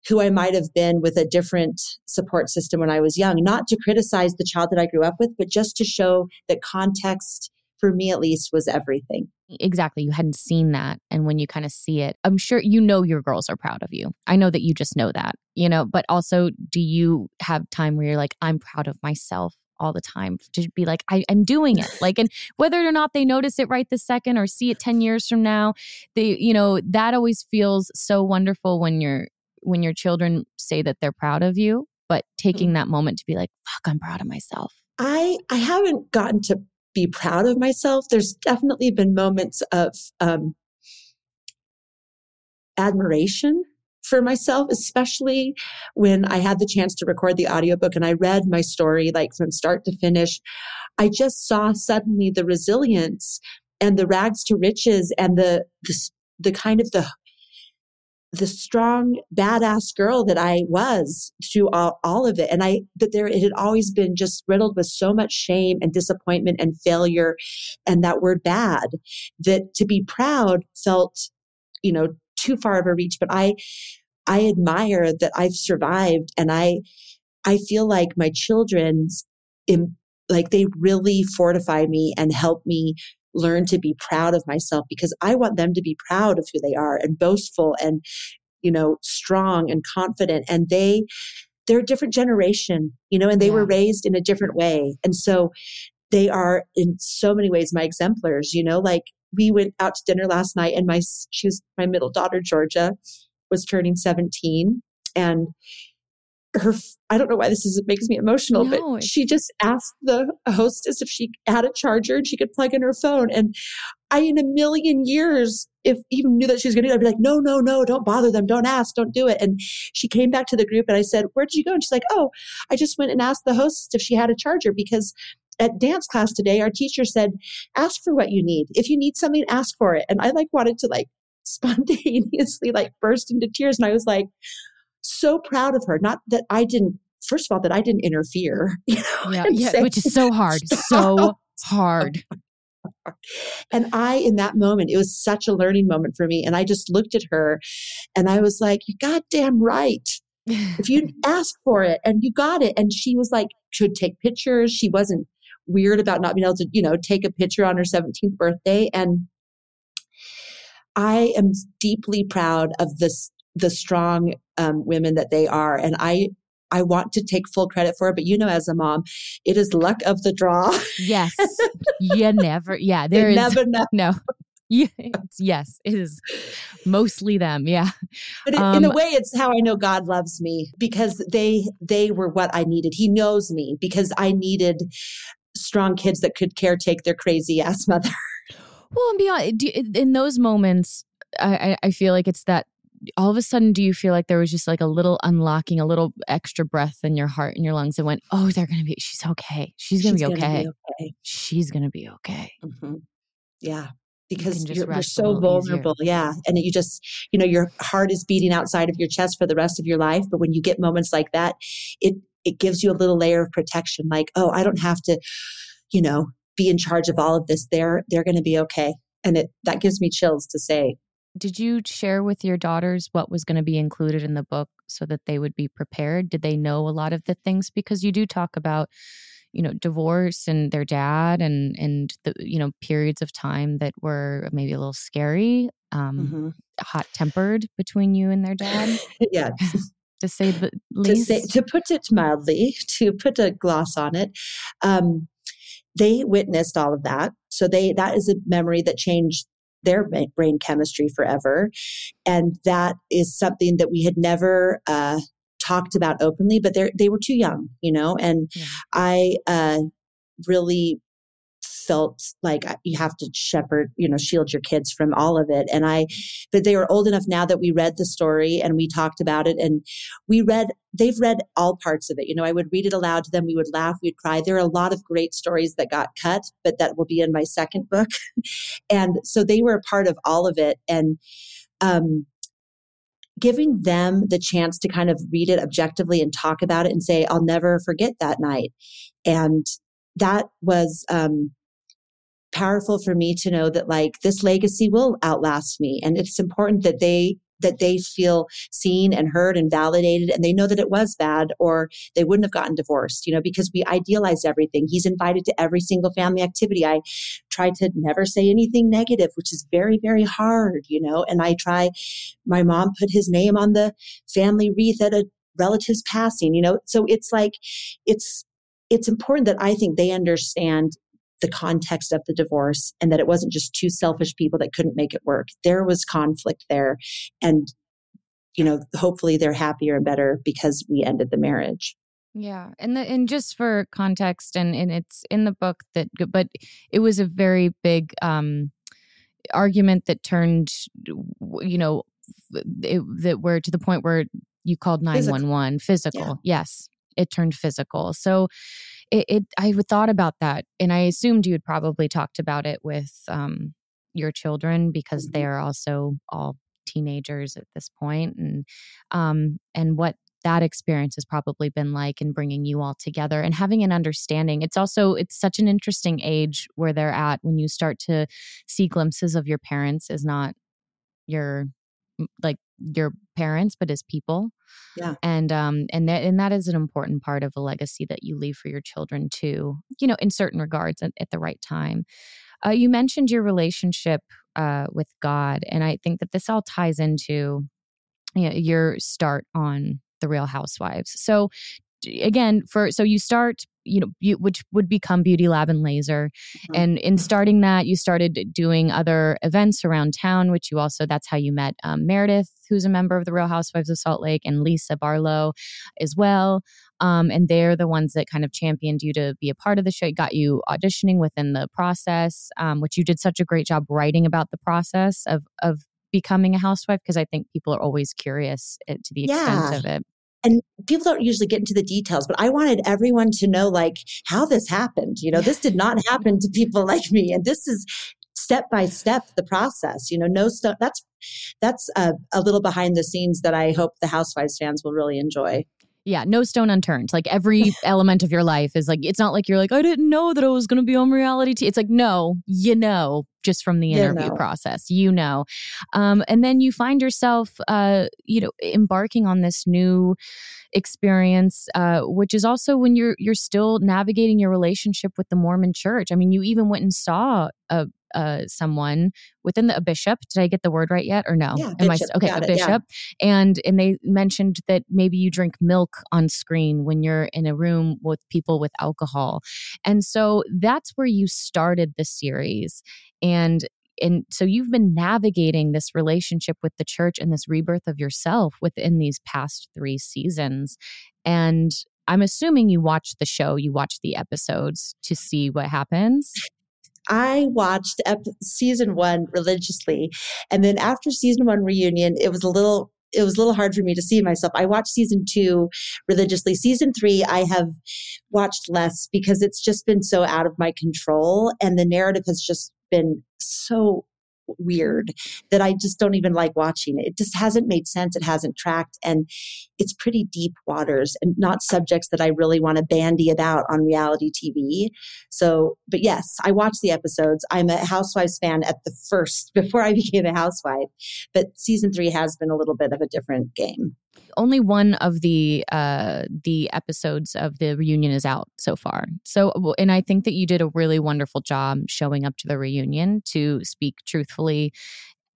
who I might have been with a different support system when I was young, not to criticize the child that I grew up with, but just to show that context, for me at least, was everything. Exactly. You hadn't seen that. And when you kind of see it, I'm sure you know your girls are proud of you. I know that you just know that, you know, but also do you have time where you're like, I'm proud of myself all the time to be like I, am doing it like and whether or not they notice it right this second or see it 10 years from now they you know that always feels so wonderful when you're when your children say that they're proud of you but taking mm-hmm. that moment to be like fuck i'm proud of myself i i haven't gotten to be proud of myself there's definitely been moments of um admiration for myself, especially when I had the chance to record the audiobook and I read my story like from start to finish. I just saw suddenly the resilience and the rags to riches and the, the, the kind of the the strong badass girl that I was through all, all of it. And I, that there, it had always been just riddled with so much shame and disappointment and failure and that word bad that to be proud felt, you know, too far of a reach, but I, I admire that I've survived and I, I feel like my children's, like they really fortify me and help me learn to be proud of myself because I want them to be proud of who they are and boastful and, you know, strong and confident. And they, they're a different generation, you know, and they yeah. were raised in a different way. And so they are in so many ways my exemplars, you know, like we went out to dinner last night and my she was my middle daughter Georgia was turning 17 and her I don't know why this is it makes me emotional, no, but she just asked the hostess if she had a charger and she could plug in her phone. And I, in a million years, if even knew that she was going to do it, I'd be like, no, no, no, don't bother them, don't ask, don't do it. And she came back to the group and I said, where did you go? And she's like, oh, I just went and asked the hostess if she had a charger because at dance class today, our teacher said, ask for what you need. If you need something, ask for it. And I like wanted to like spontaneously like burst into tears. And I was like, so proud of her. Not that I didn't, first of all, that I didn't interfere. You know, yeah, yeah say, which is so hard. So hard. And I, in that moment, it was such a learning moment for me. And I just looked at her and I was like, You're goddamn right. if you ask for it and you got it. And she was like, should take pictures. She wasn't weird about not being able to, you know, take a picture on her 17th birthday. And I am deeply proud of this, the strong um, women that they are. And I, I want to take full credit for it, but you know, as a mom, it is luck of the draw. Yes. you never, yeah, there is never know. no. yes, it is mostly them. Yeah. But it, um, in a um, way, it's how I know God loves me because they, they were what I needed. He knows me because I needed strong kids that could caretake their crazy ass mother. Well, and beyond, in those moments, I, I feel like it's that all of a sudden do you feel like there was just like a little unlocking a little extra breath in your heart and your lungs and went oh they're gonna be she's okay she's gonna, be, okay. be, okay. she's gonna be okay mm-hmm. yeah because you are you're so vulnerable easier. yeah and you just you know your heart is beating outside of your chest for the rest of your life but when you get moments like that it it gives you a little layer of protection like oh i don't have to you know be in charge of all of this they're they're going to be okay and it that gives me chills to say did you share with your daughters what was going to be included in the book so that they would be prepared did they know a lot of the things because you do talk about you know divorce and their dad and and the you know periods of time that were maybe a little scary um mm-hmm. hot tempered between you and their dad yeah to say the least. To, say, to put it mildly, to put a gloss on it, um, they witnessed all of that. So they that is a memory that changed their brain chemistry forever, and that is something that we had never uh, talked about openly. But they they were too young, you know, and yeah. I uh, really felt like you have to shepherd, you know, shield your kids from all of it. And I, but they were old enough now that we read the story and we talked about it and we read, they've read all parts of it. You know, I would read it aloud to them. We would laugh, we'd cry. There are a lot of great stories that got cut, but that will be in my second book. and so they were a part of all of it. And, um, giving them the chance to kind of read it objectively and talk about it and say, I'll never forget that night. And that was um, powerful for me to know that like this legacy will outlast me. And it's important that they that they feel seen and heard and validated and they know that it was bad or they wouldn't have gotten divorced you know because we idealize everything. He's invited to every single family activity. I try to never say anything negative which is very very hard you know and i try my mom put his name on the family wreath at a relative's passing you know. So it's like it's it's important that i think they understand the context of the divorce and that it wasn't just two selfish people that couldn't make it work. There was conflict there. And, you know, hopefully they're happier and better because we ended the marriage. Yeah, and the, and just for context, and and it's in the book that, but it was a very big um, argument that turned, you know, it, that were to the point where you called nine one one physical. Yeah. Yes, it turned physical. So it, it I thought about that, and I assumed you had probably talked about it with um, your children because mm-hmm. they are also all teenagers at this point, and um, and what that experience has probably been like in bringing you all together and having an understanding it's also it's such an interesting age where they're at when you start to see glimpses of your parents is not your like your parents but as people. Yeah. And um and that and that is an important part of a legacy that you leave for your children too you know in certain regards at, at the right time. Uh, you mentioned your relationship uh, with god and i think that this all ties into you know, your start on the real housewives. So again for so you start you know you, which would become beauty lab and laser mm-hmm. and in starting that you started doing other events around town which you also that's how you met um, meredith who's a member of the real housewives of salt lake and lisa barlow as well um, and they're the ones that kind of championed you to be a part of the show got you auditioning within the process um, which you did such a great job writing about the process of of becoming a housewife because i think people are always curious eh, to the extent yeah. of it and people don't usually get into the details but i wanted everyone to know like how this happened you know? This did not happen to people like me and this is step by step the process you know? No stuff that's that's a, a little behind the scenes that i hope the housewives fans will really enjoy yeah, no stone unturned. Like every element of your life is like, it's not like you're like, I didn't know that I was going to be on reality. T-. It's like, no, you know, just from the interview you know. process, you know. Um, and then you find yourself, uh, you know, embarking on this new experience, uh, which is also when you're you're still navigating your relationship with the Mormon Church. I mean, you even went and saw a uh, someone within the a bishop. Did I get the word right yet, or no? Yeah, Am bishop, I okay? A it, bishop, yeah. and and they mentioned that maybe you drink milk on screen when you're in a room with people with alcohol, and so that's where you started the series, and and so you've been navigating this relationship with the church and this rebirth of yourself within these past three seasons, and I'm assuming you watched the show, you watched the episodes to see what happens. I watched ep- season one religiously. And then after season one reunion, it was a little it was a little hard for me to see myself. I watched season two religiously. Season three, I have watched less because it's just been so out of my control. And the narrative has just been so weird that I just don't even like watching it. Just hasn't made sense. It hasn't tracked. And it's pretty deep waters and not subjects that I really want to bandy about on reality TV. So, but yes, I watch the episodes. I'm a Housewives fan at the first before I became a housewife, but season three has been a little bit of a different game only one of the uh the episodes of the reunion is out so far. So and i think that you did a really wonderful job showing up to the reunion to speak truthfully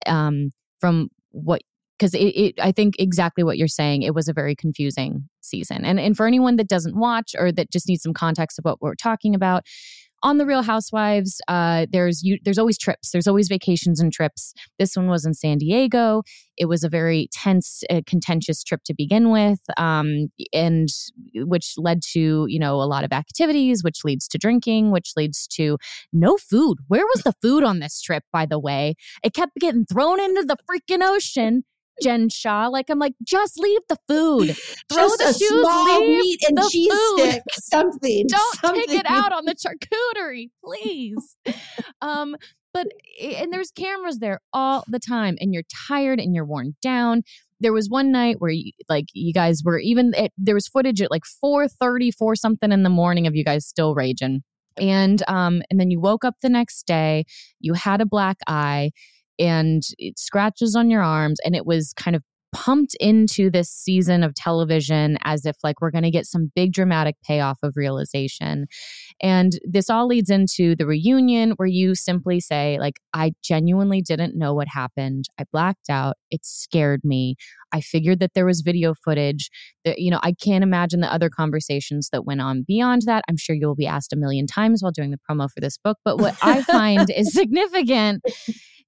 um from what because it, it, i think exactly what you're saying it was a very confusing season. And and for anyone that doesn't watch or that just needs some context of what we're talking about on the Real Housewives, uh, there's you, there's always trips. There's always vacations and trips. This one was in San Diego. It was a very tense, uh, contentious trip to begin with, um, and which led to you know a lot of activities, which leads to drinking, which leads to no food. Where was the food on this trip? By the way, it kept getting thrown into the freaking ocean. Jen Shah. Like I'm like, just leave the food. Throw just the a shoes, small leave meat and the cheese food. stick, something. Don't something. take it out on the charcuterie, please. um, but and there's cameras there all the time, and you're tired and you're worn down. There was one night where you, like you guys were even at, there was footage at like 4:30, 4 something in the morning of you guys still raging. And um and then you woke up the next day, you had a black eye and it scratches on your arms and it was kind of pumped into this season of television as if like we're going to get some big dramatic payoff of realization. And this all leads into the reunion where you simply say like I genuinely didn't know what happened. I blacked out. It scared me. I figured that there was video footage that you know I can't imagine the other conversations that went on beyond that. I'm sure you'll be asked a million times while doing the promo for this book, but what I find is significant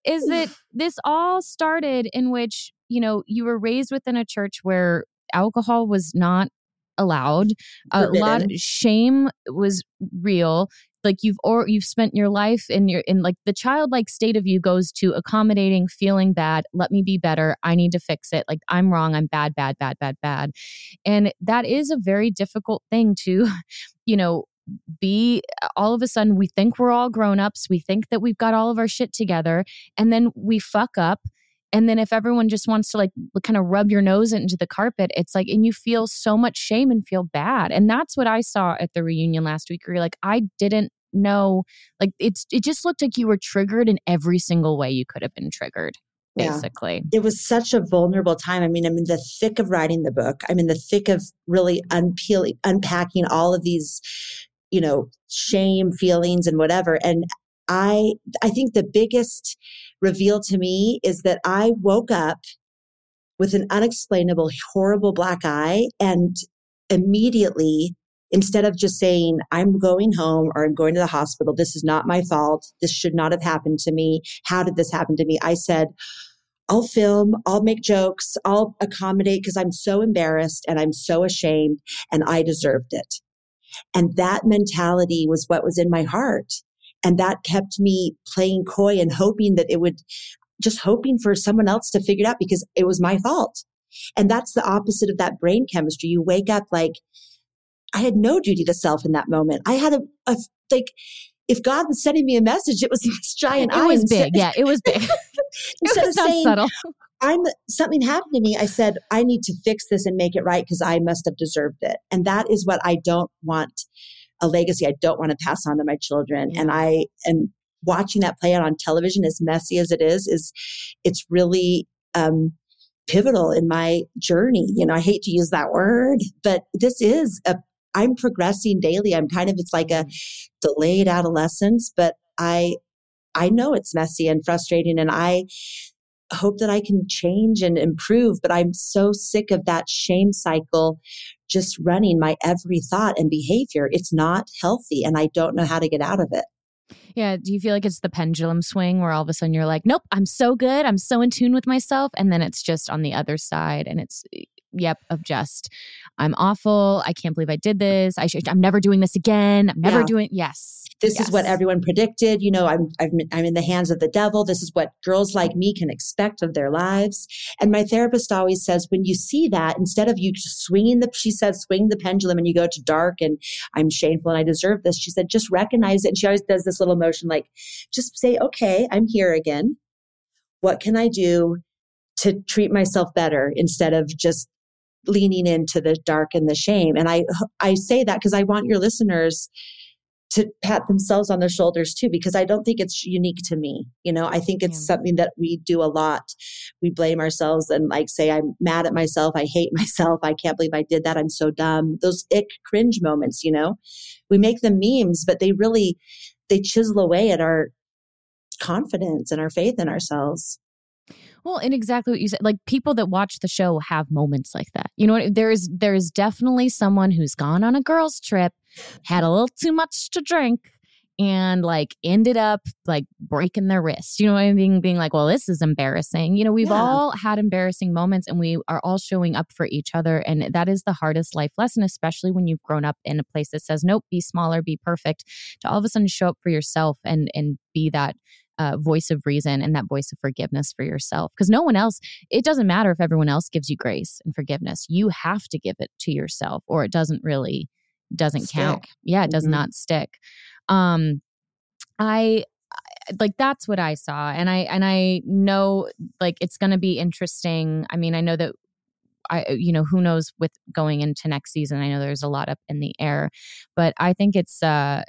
is that this all started in which you know, you were raised within a church where alcohol was not allowed. A lot of shame was real. Like you've or you've spent your life in your in like the childlike state of you goes to accommodating, feeling bad. Let me be better. I need to fix it. Like I'm wrong. I'm bad, bad, bad, bad, bad. And that is a very difficult thing to, you know, be all of a sudden we think we're all grown ups. We think that we've got all of our shit together. And then we fuck up and then if everyone just wants to like kind of rub your nose into the carpet, it's like, and you feel so much shame and feel bad. And that's what I saw at the reunion last week where you're like, I didn't know, like it's, it just looked like you were triggered in every single way you could have been triggered. Basically, yeah. it was such a vulnerable time. I mean, I'm in the thick of writing the book. I'm in the thick of really unpeeling, unpacking all of these, you know, shame feelings and whatever. And I, I think the biggest reveal to me is that I woke up with an unexplainable, horrible black eye and immediately instead of just saying, I'm going home or I'm going to the hospital, this is not my fault. This should not have happened to me. How did this happen to me? I said, I'll film, I'll make jokes, I'll accommodate because I'm so embarrassed and I'm so ashamed and I deserved it. And that mentality was what was in my heart. And that kept me playing coy and hoping that it would just hoping for someone else to figure it out because it was my fault. And that's the opposite of that brain chemistry. You wake up like, I had no duty to self in that moment. I had a, a like, if God was sending me a message, it was this giant. It was big. Yeah, it was big. instead of saying, subtle. I'm something happened to me. I said, I need to fix this and make it right because I must have deserved it. And that is what I don't want a legacy I don't want to pass on to my children. Yeah. And I am watching that play out on television, as messy as it is, is it's really um, pivotal in my journey. You know, I hate to use that word, but this is a I'm progressing daily. I'm kind of it's like a delayed adolescence, but I I know it's messy and frustrating and I hope that I can change and improve, but I'm so sick of that shame cycle just running my every thought and behavior. It's not healthy and I don't know how to get out of it. Yeah. Do you feel like it's the pendulum swing where all of a sudden you're like, nope, I'm so good. I'm so in tune with myself. And then it's just on the other side and it's, yep, of just, I'm awful. I can't believe I did this. I should, I'm never doing this again. I'm never yeah. doing, yes this yes. is what everyone predicted. You know, I'm, i am in the hands of the devil. This is what girls like me can expect of their lives. And my therapist always says, when you see that, instead of you just swinging the, she says, swing the pendulum and you go to dark and I'm shameful and I deserve this. She said, just recognize it. And she always does this little motion, like, just say, okay, I'm here again. What can I do to treat myself better instead of just leaning into the dark and the shame? And I, I say that because I want your listeners to pat themselves on their shoulders too, because I don't think it's unique to me. You know, I think it's yeah. something that we do a lot. We blame ourselves and like say, I'm mad at myself. I hate myself. I can't believe I did that. I'm so dumb. Those ick cringe moments, you know, we make them memes, but they really, they chisel away at our confidence and our faith in ourselves. Well, and exactly what you said, like people that watch the show have moments like that. You know, there is there is definitely someone who's gone on a girls' trip, had a little too much to drink, and like ended up like breaking their wrist. You know what I mean? Being like, well, this is embarrassing. You know, we've yeah. all had embarrassing moments and we are all showing up for each other. And that is the hardest life lesson, especially when you've grown up in a place that says, nope, be smaller, be perfect, to all of a sudden show up for yourself and and be that uh, voice of reason and that voice of forgiveness for yourself. Because no one else, it doesn't matter if everyone else gives you grace and forgiveness. You have to give it to yourself, or it doesn't really doesn't stick. count. Yeah, it does mm-hmm. not stick. Um, I like that's what I saw, and I and I know like it's going to be interesting. I mean, I know that I, you know, who knows with going into next season. I know there's a lot up in the air, but I think it's uh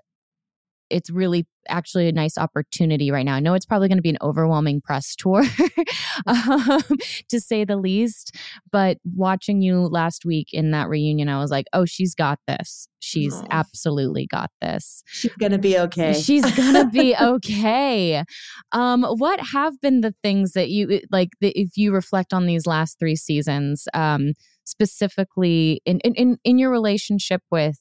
it's really actually a nice opportunity right now. I know it's probably going to be an overwhelming press tour, um, to say the least. But watching you last week in that reunion, I was like, oh, she's got this. She's oh. absolutely got this. She's going to be okay. She's going to be okay. Um, what have been the things that you like, that if you reflect on these last three seasons, um, specifically in, in, in your relationship with,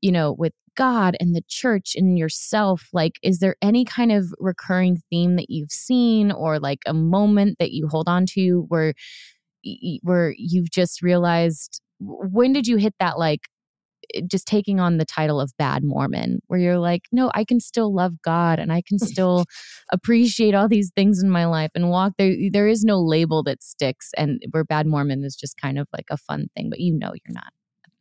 you know, with God and the church and yourself, like, is there any kind of recurring theme that you've seen or like a moment that you hold on to where, where you've just realized when did you hit that like eh, just taking on the title of bad Mormon, where you're like, no, I can still love God and I can still appreciate all these things in my life and walk there. There is no label that sticks, and where bad Mormon is just kind of like a fun thing, but you know you're not.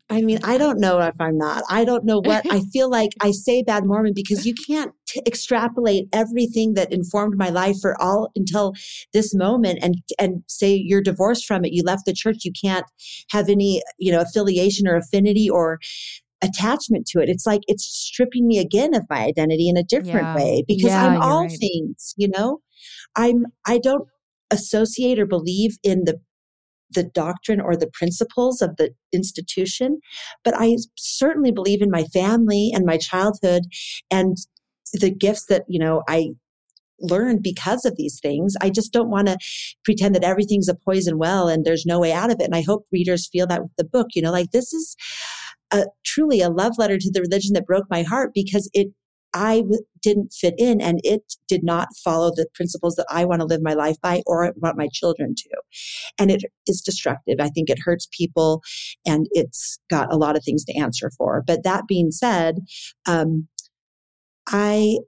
I mean, I don't know if I'm not. I don't know what I feel like. I say bad Mormon because you can't t- extrapolate everything that informed my life for all until this moment and and say you're divorced from it. You left the church. You can't have any you know affiliation or affinity or attachment to it. It's like it's stripping me again of my identity in a different yeah. way because yeah, I'm all right. things. You know, I'm. I don't associate or believe in the the doctrine or the principles of the institution, but I certainly believe in my family and my childhood and the gifts that, you know, I learned because of these things. I just don't want to pretend that everything's a poison well and there's no way out of it. And I hope readers feel that with the book, you know, like this is a, truly a love letter to the religion that broke my heart because it I w- didn't fit in and it did not follow the principles that I want to live my life by or want my children to. And it is destructive. I think it hurts people and it's got a lot of things to answer for. But that being said, um, I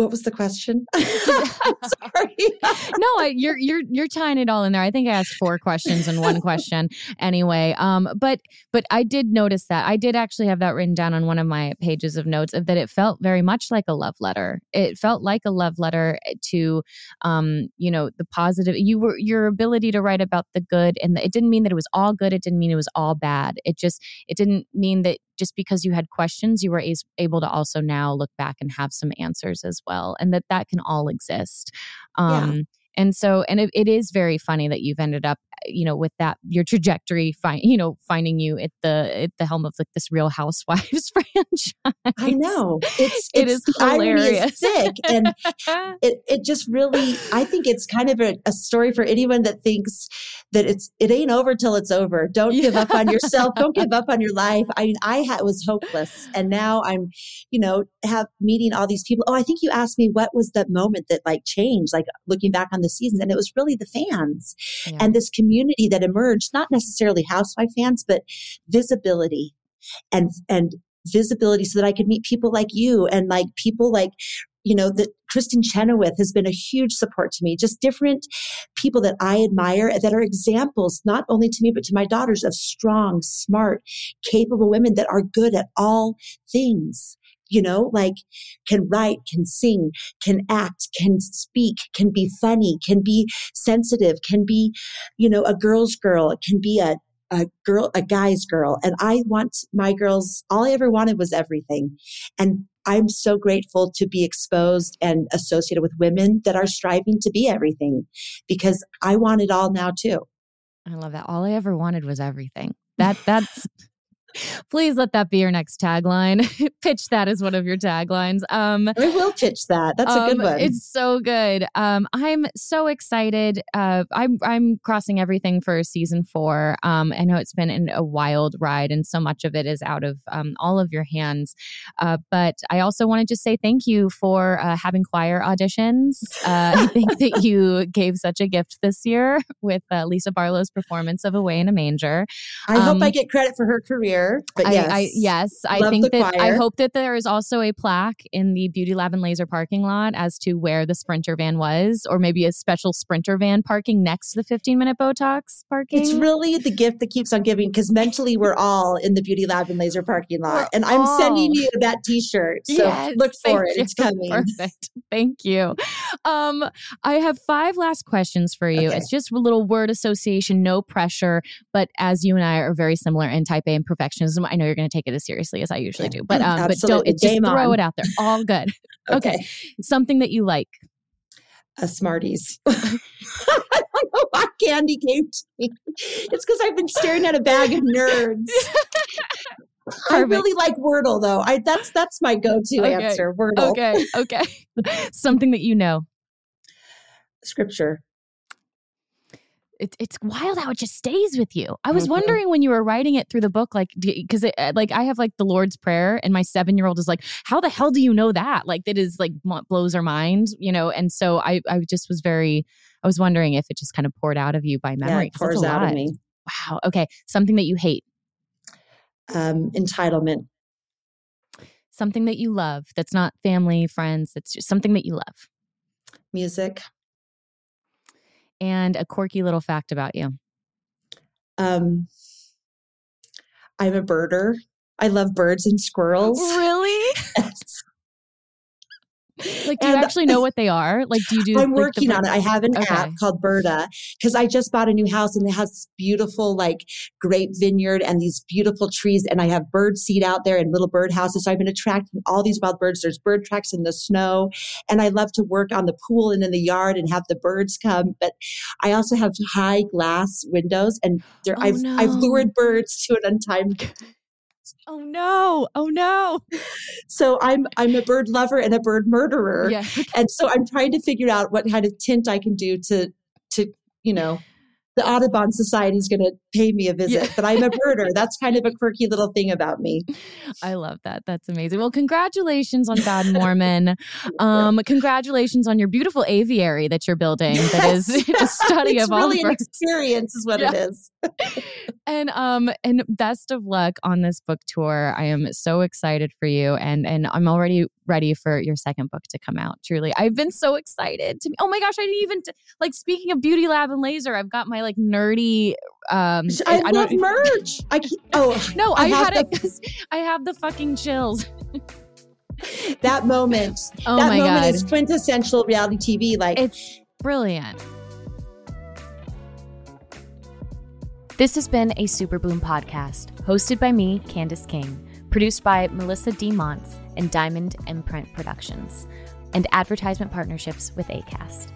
what was the question? Sorry. no, I, you're you're you're tying it all in there. I think I asked four questions in one question. Anyway, um, but but I did notice that I did actually have that written down on one of my pages of notes of that it felt very much like a love letter. It felt like a love letter to, um, you know, the positive. You were your ability to write about the good, and the, it didn't mean that it was all good. It didn't mean it was all bad. It just it didn't mean that just because you had questions, you were able to also now look back and have some answers as well, and that that can all exist. Um, yeah. And so, and it, it is very funny that you've ended up, you know, with that your trajectory, find you know, finding you at the at the helm of like this Real Housewives franchise. I know it's, it's it is hilarious, sick, and it it just really. I think it's kind of a, a, story for anyone that thinks that it's it ain't over till it's over. Don't yeah. give up on yourself. Don't give up on your life. I mean, I ha- was hopeless, and now I'm, you know, have meeting all these people. Oh, I think you asked me what was the moment that like changed, like looking back on the seasons. And it was really the fans yeah. and this community that emerged, not necessarily housewife fans, but visibility and, and visibility so that I could meet people like you and like people like you know, that Kristin Chenoweth has been a huge support to me. Just different people that I admire that are examples, not only to me, but to my daughters of strong, smart, capable women that are good at all things you know, like can write, can sing, can act, can speak, can be funny, can be sensitive, can be, you know, a girl's girl, can be a, a girl, a guy's girl. And I want my girls, all I ever wanted was everything. And I'm so grateful to be exposed and associated with women that are striving to be everything because I want it all now too. I love that. All I ever wanted was everything. That that's Please let that be your next tagline. pitch that as one of your taglines. Um, I will pitch that. That's um, a good um, one. It's so good. Um, I'm so excited. Uh, I'm I'm crossing everything for season four. Um, I know it's been an, a wild ride, and so much of it is out of um, all of your hands. Uh, but I also want to just say thank you for uh, having choir auditions. Uh, I think that you gave such a gift this year with uh, Lisa Barlow's performance of "Away in a Manger." I hope I get credit for her career but yes, I, yes, I think that choir. I hope that there is also a plaque in the Beauty Lab and Laser parking lot as to where the Sprinter van was, or maybe a special Sprinter van parking next to the 15 minute Botox parking. It's really the gift that keeps on giving because mentally we're all in the Beauty Lab and Laser parking lot, we're and I'm all. sending you that T-shirt. So yes, look for it; you. it's coming. Perfect. Thank you. Um, I have five last questions for you. Okay. It's just a little word association, no pressure, but as you and I are very similar in Type A and Perfect perfectionism. I know you're going to take it as seriously as I usually Yeah, do, but um, but don't just throw on. it out there. All good. okay. something that you like. a Smarties. I don't know why candy came to me. It's because I've been staring at a bag of nerds. I really like Wordle though. I that's that's my go-to Okay. answer. Wordle. Okay, okay. something that you know. Scripture. It, it's wild how it just stays with you. I was Mhm. wondering when you were writing it through the book, like, because like I have like the Lord's Prayer, and my seven year old is like, "How the hell do you know that?" Like that is like blows her mind, you know. And so I, I just was very, I was wondering if it just kind of poured out of you by memory. that's pours out of me. Wow. Okay. Something that you hate. Um, entitlement. Something that you love. That's not family, friends. It's just something that you love. Music. And a quirky little fact about you. Um, I'm a birder. I love birds and squirrels. Really? Like, do you actually know what they are? Like, do you do? I'm like, working on it. I have an Okay. app called Berta because I just bought a new house and it has this beautiful like grape vineyard and these beautiful trees. And I have bird seed out there and little bird houses. So I've been attracting all these wild birds. There's bird tracks in the snow. And I love to work on the pool and in the yard and have the birds come. But I also have high glass windows and there, Oh, I've, I've lured birds to an untimely Oh no! Oh no! So I'm I'm a bird lover and a bird murderer. Yeah. And so I'm trying to figure out what kind of tint I can do to to you know the Audubon Society is going to pay me a visit, Yeah. but I'm a birder. That's kind of a quirky little thing about me. I love that. That's amazing. Well, congratulations on Bad Mormon. Um, congratulations on your beautiful aviary that you're building. That is a study of all It's really the an birds. experience, is what Yeah. it is. and um and best of luck on this book tour. I am so excited for you and and I'm already ready for your second book to come out. Truly. I've been so excited to Oh my gosh, I didn't even t- like speaking of Beauty Lab and Laser, I've got my like nerdy um I, I love don't- merch. I keep, oh No, I, I had it the- 'cause I have the fucking chills. that moment. Oh that my moment god. is quintessential reality TV. Like It's brilliant. This has been a Super Bloom podcast, hosted by me, Candice King, produced by Melissa D. Montz and Diamond Imprint Productions, and advertisement partnerships with ACAST.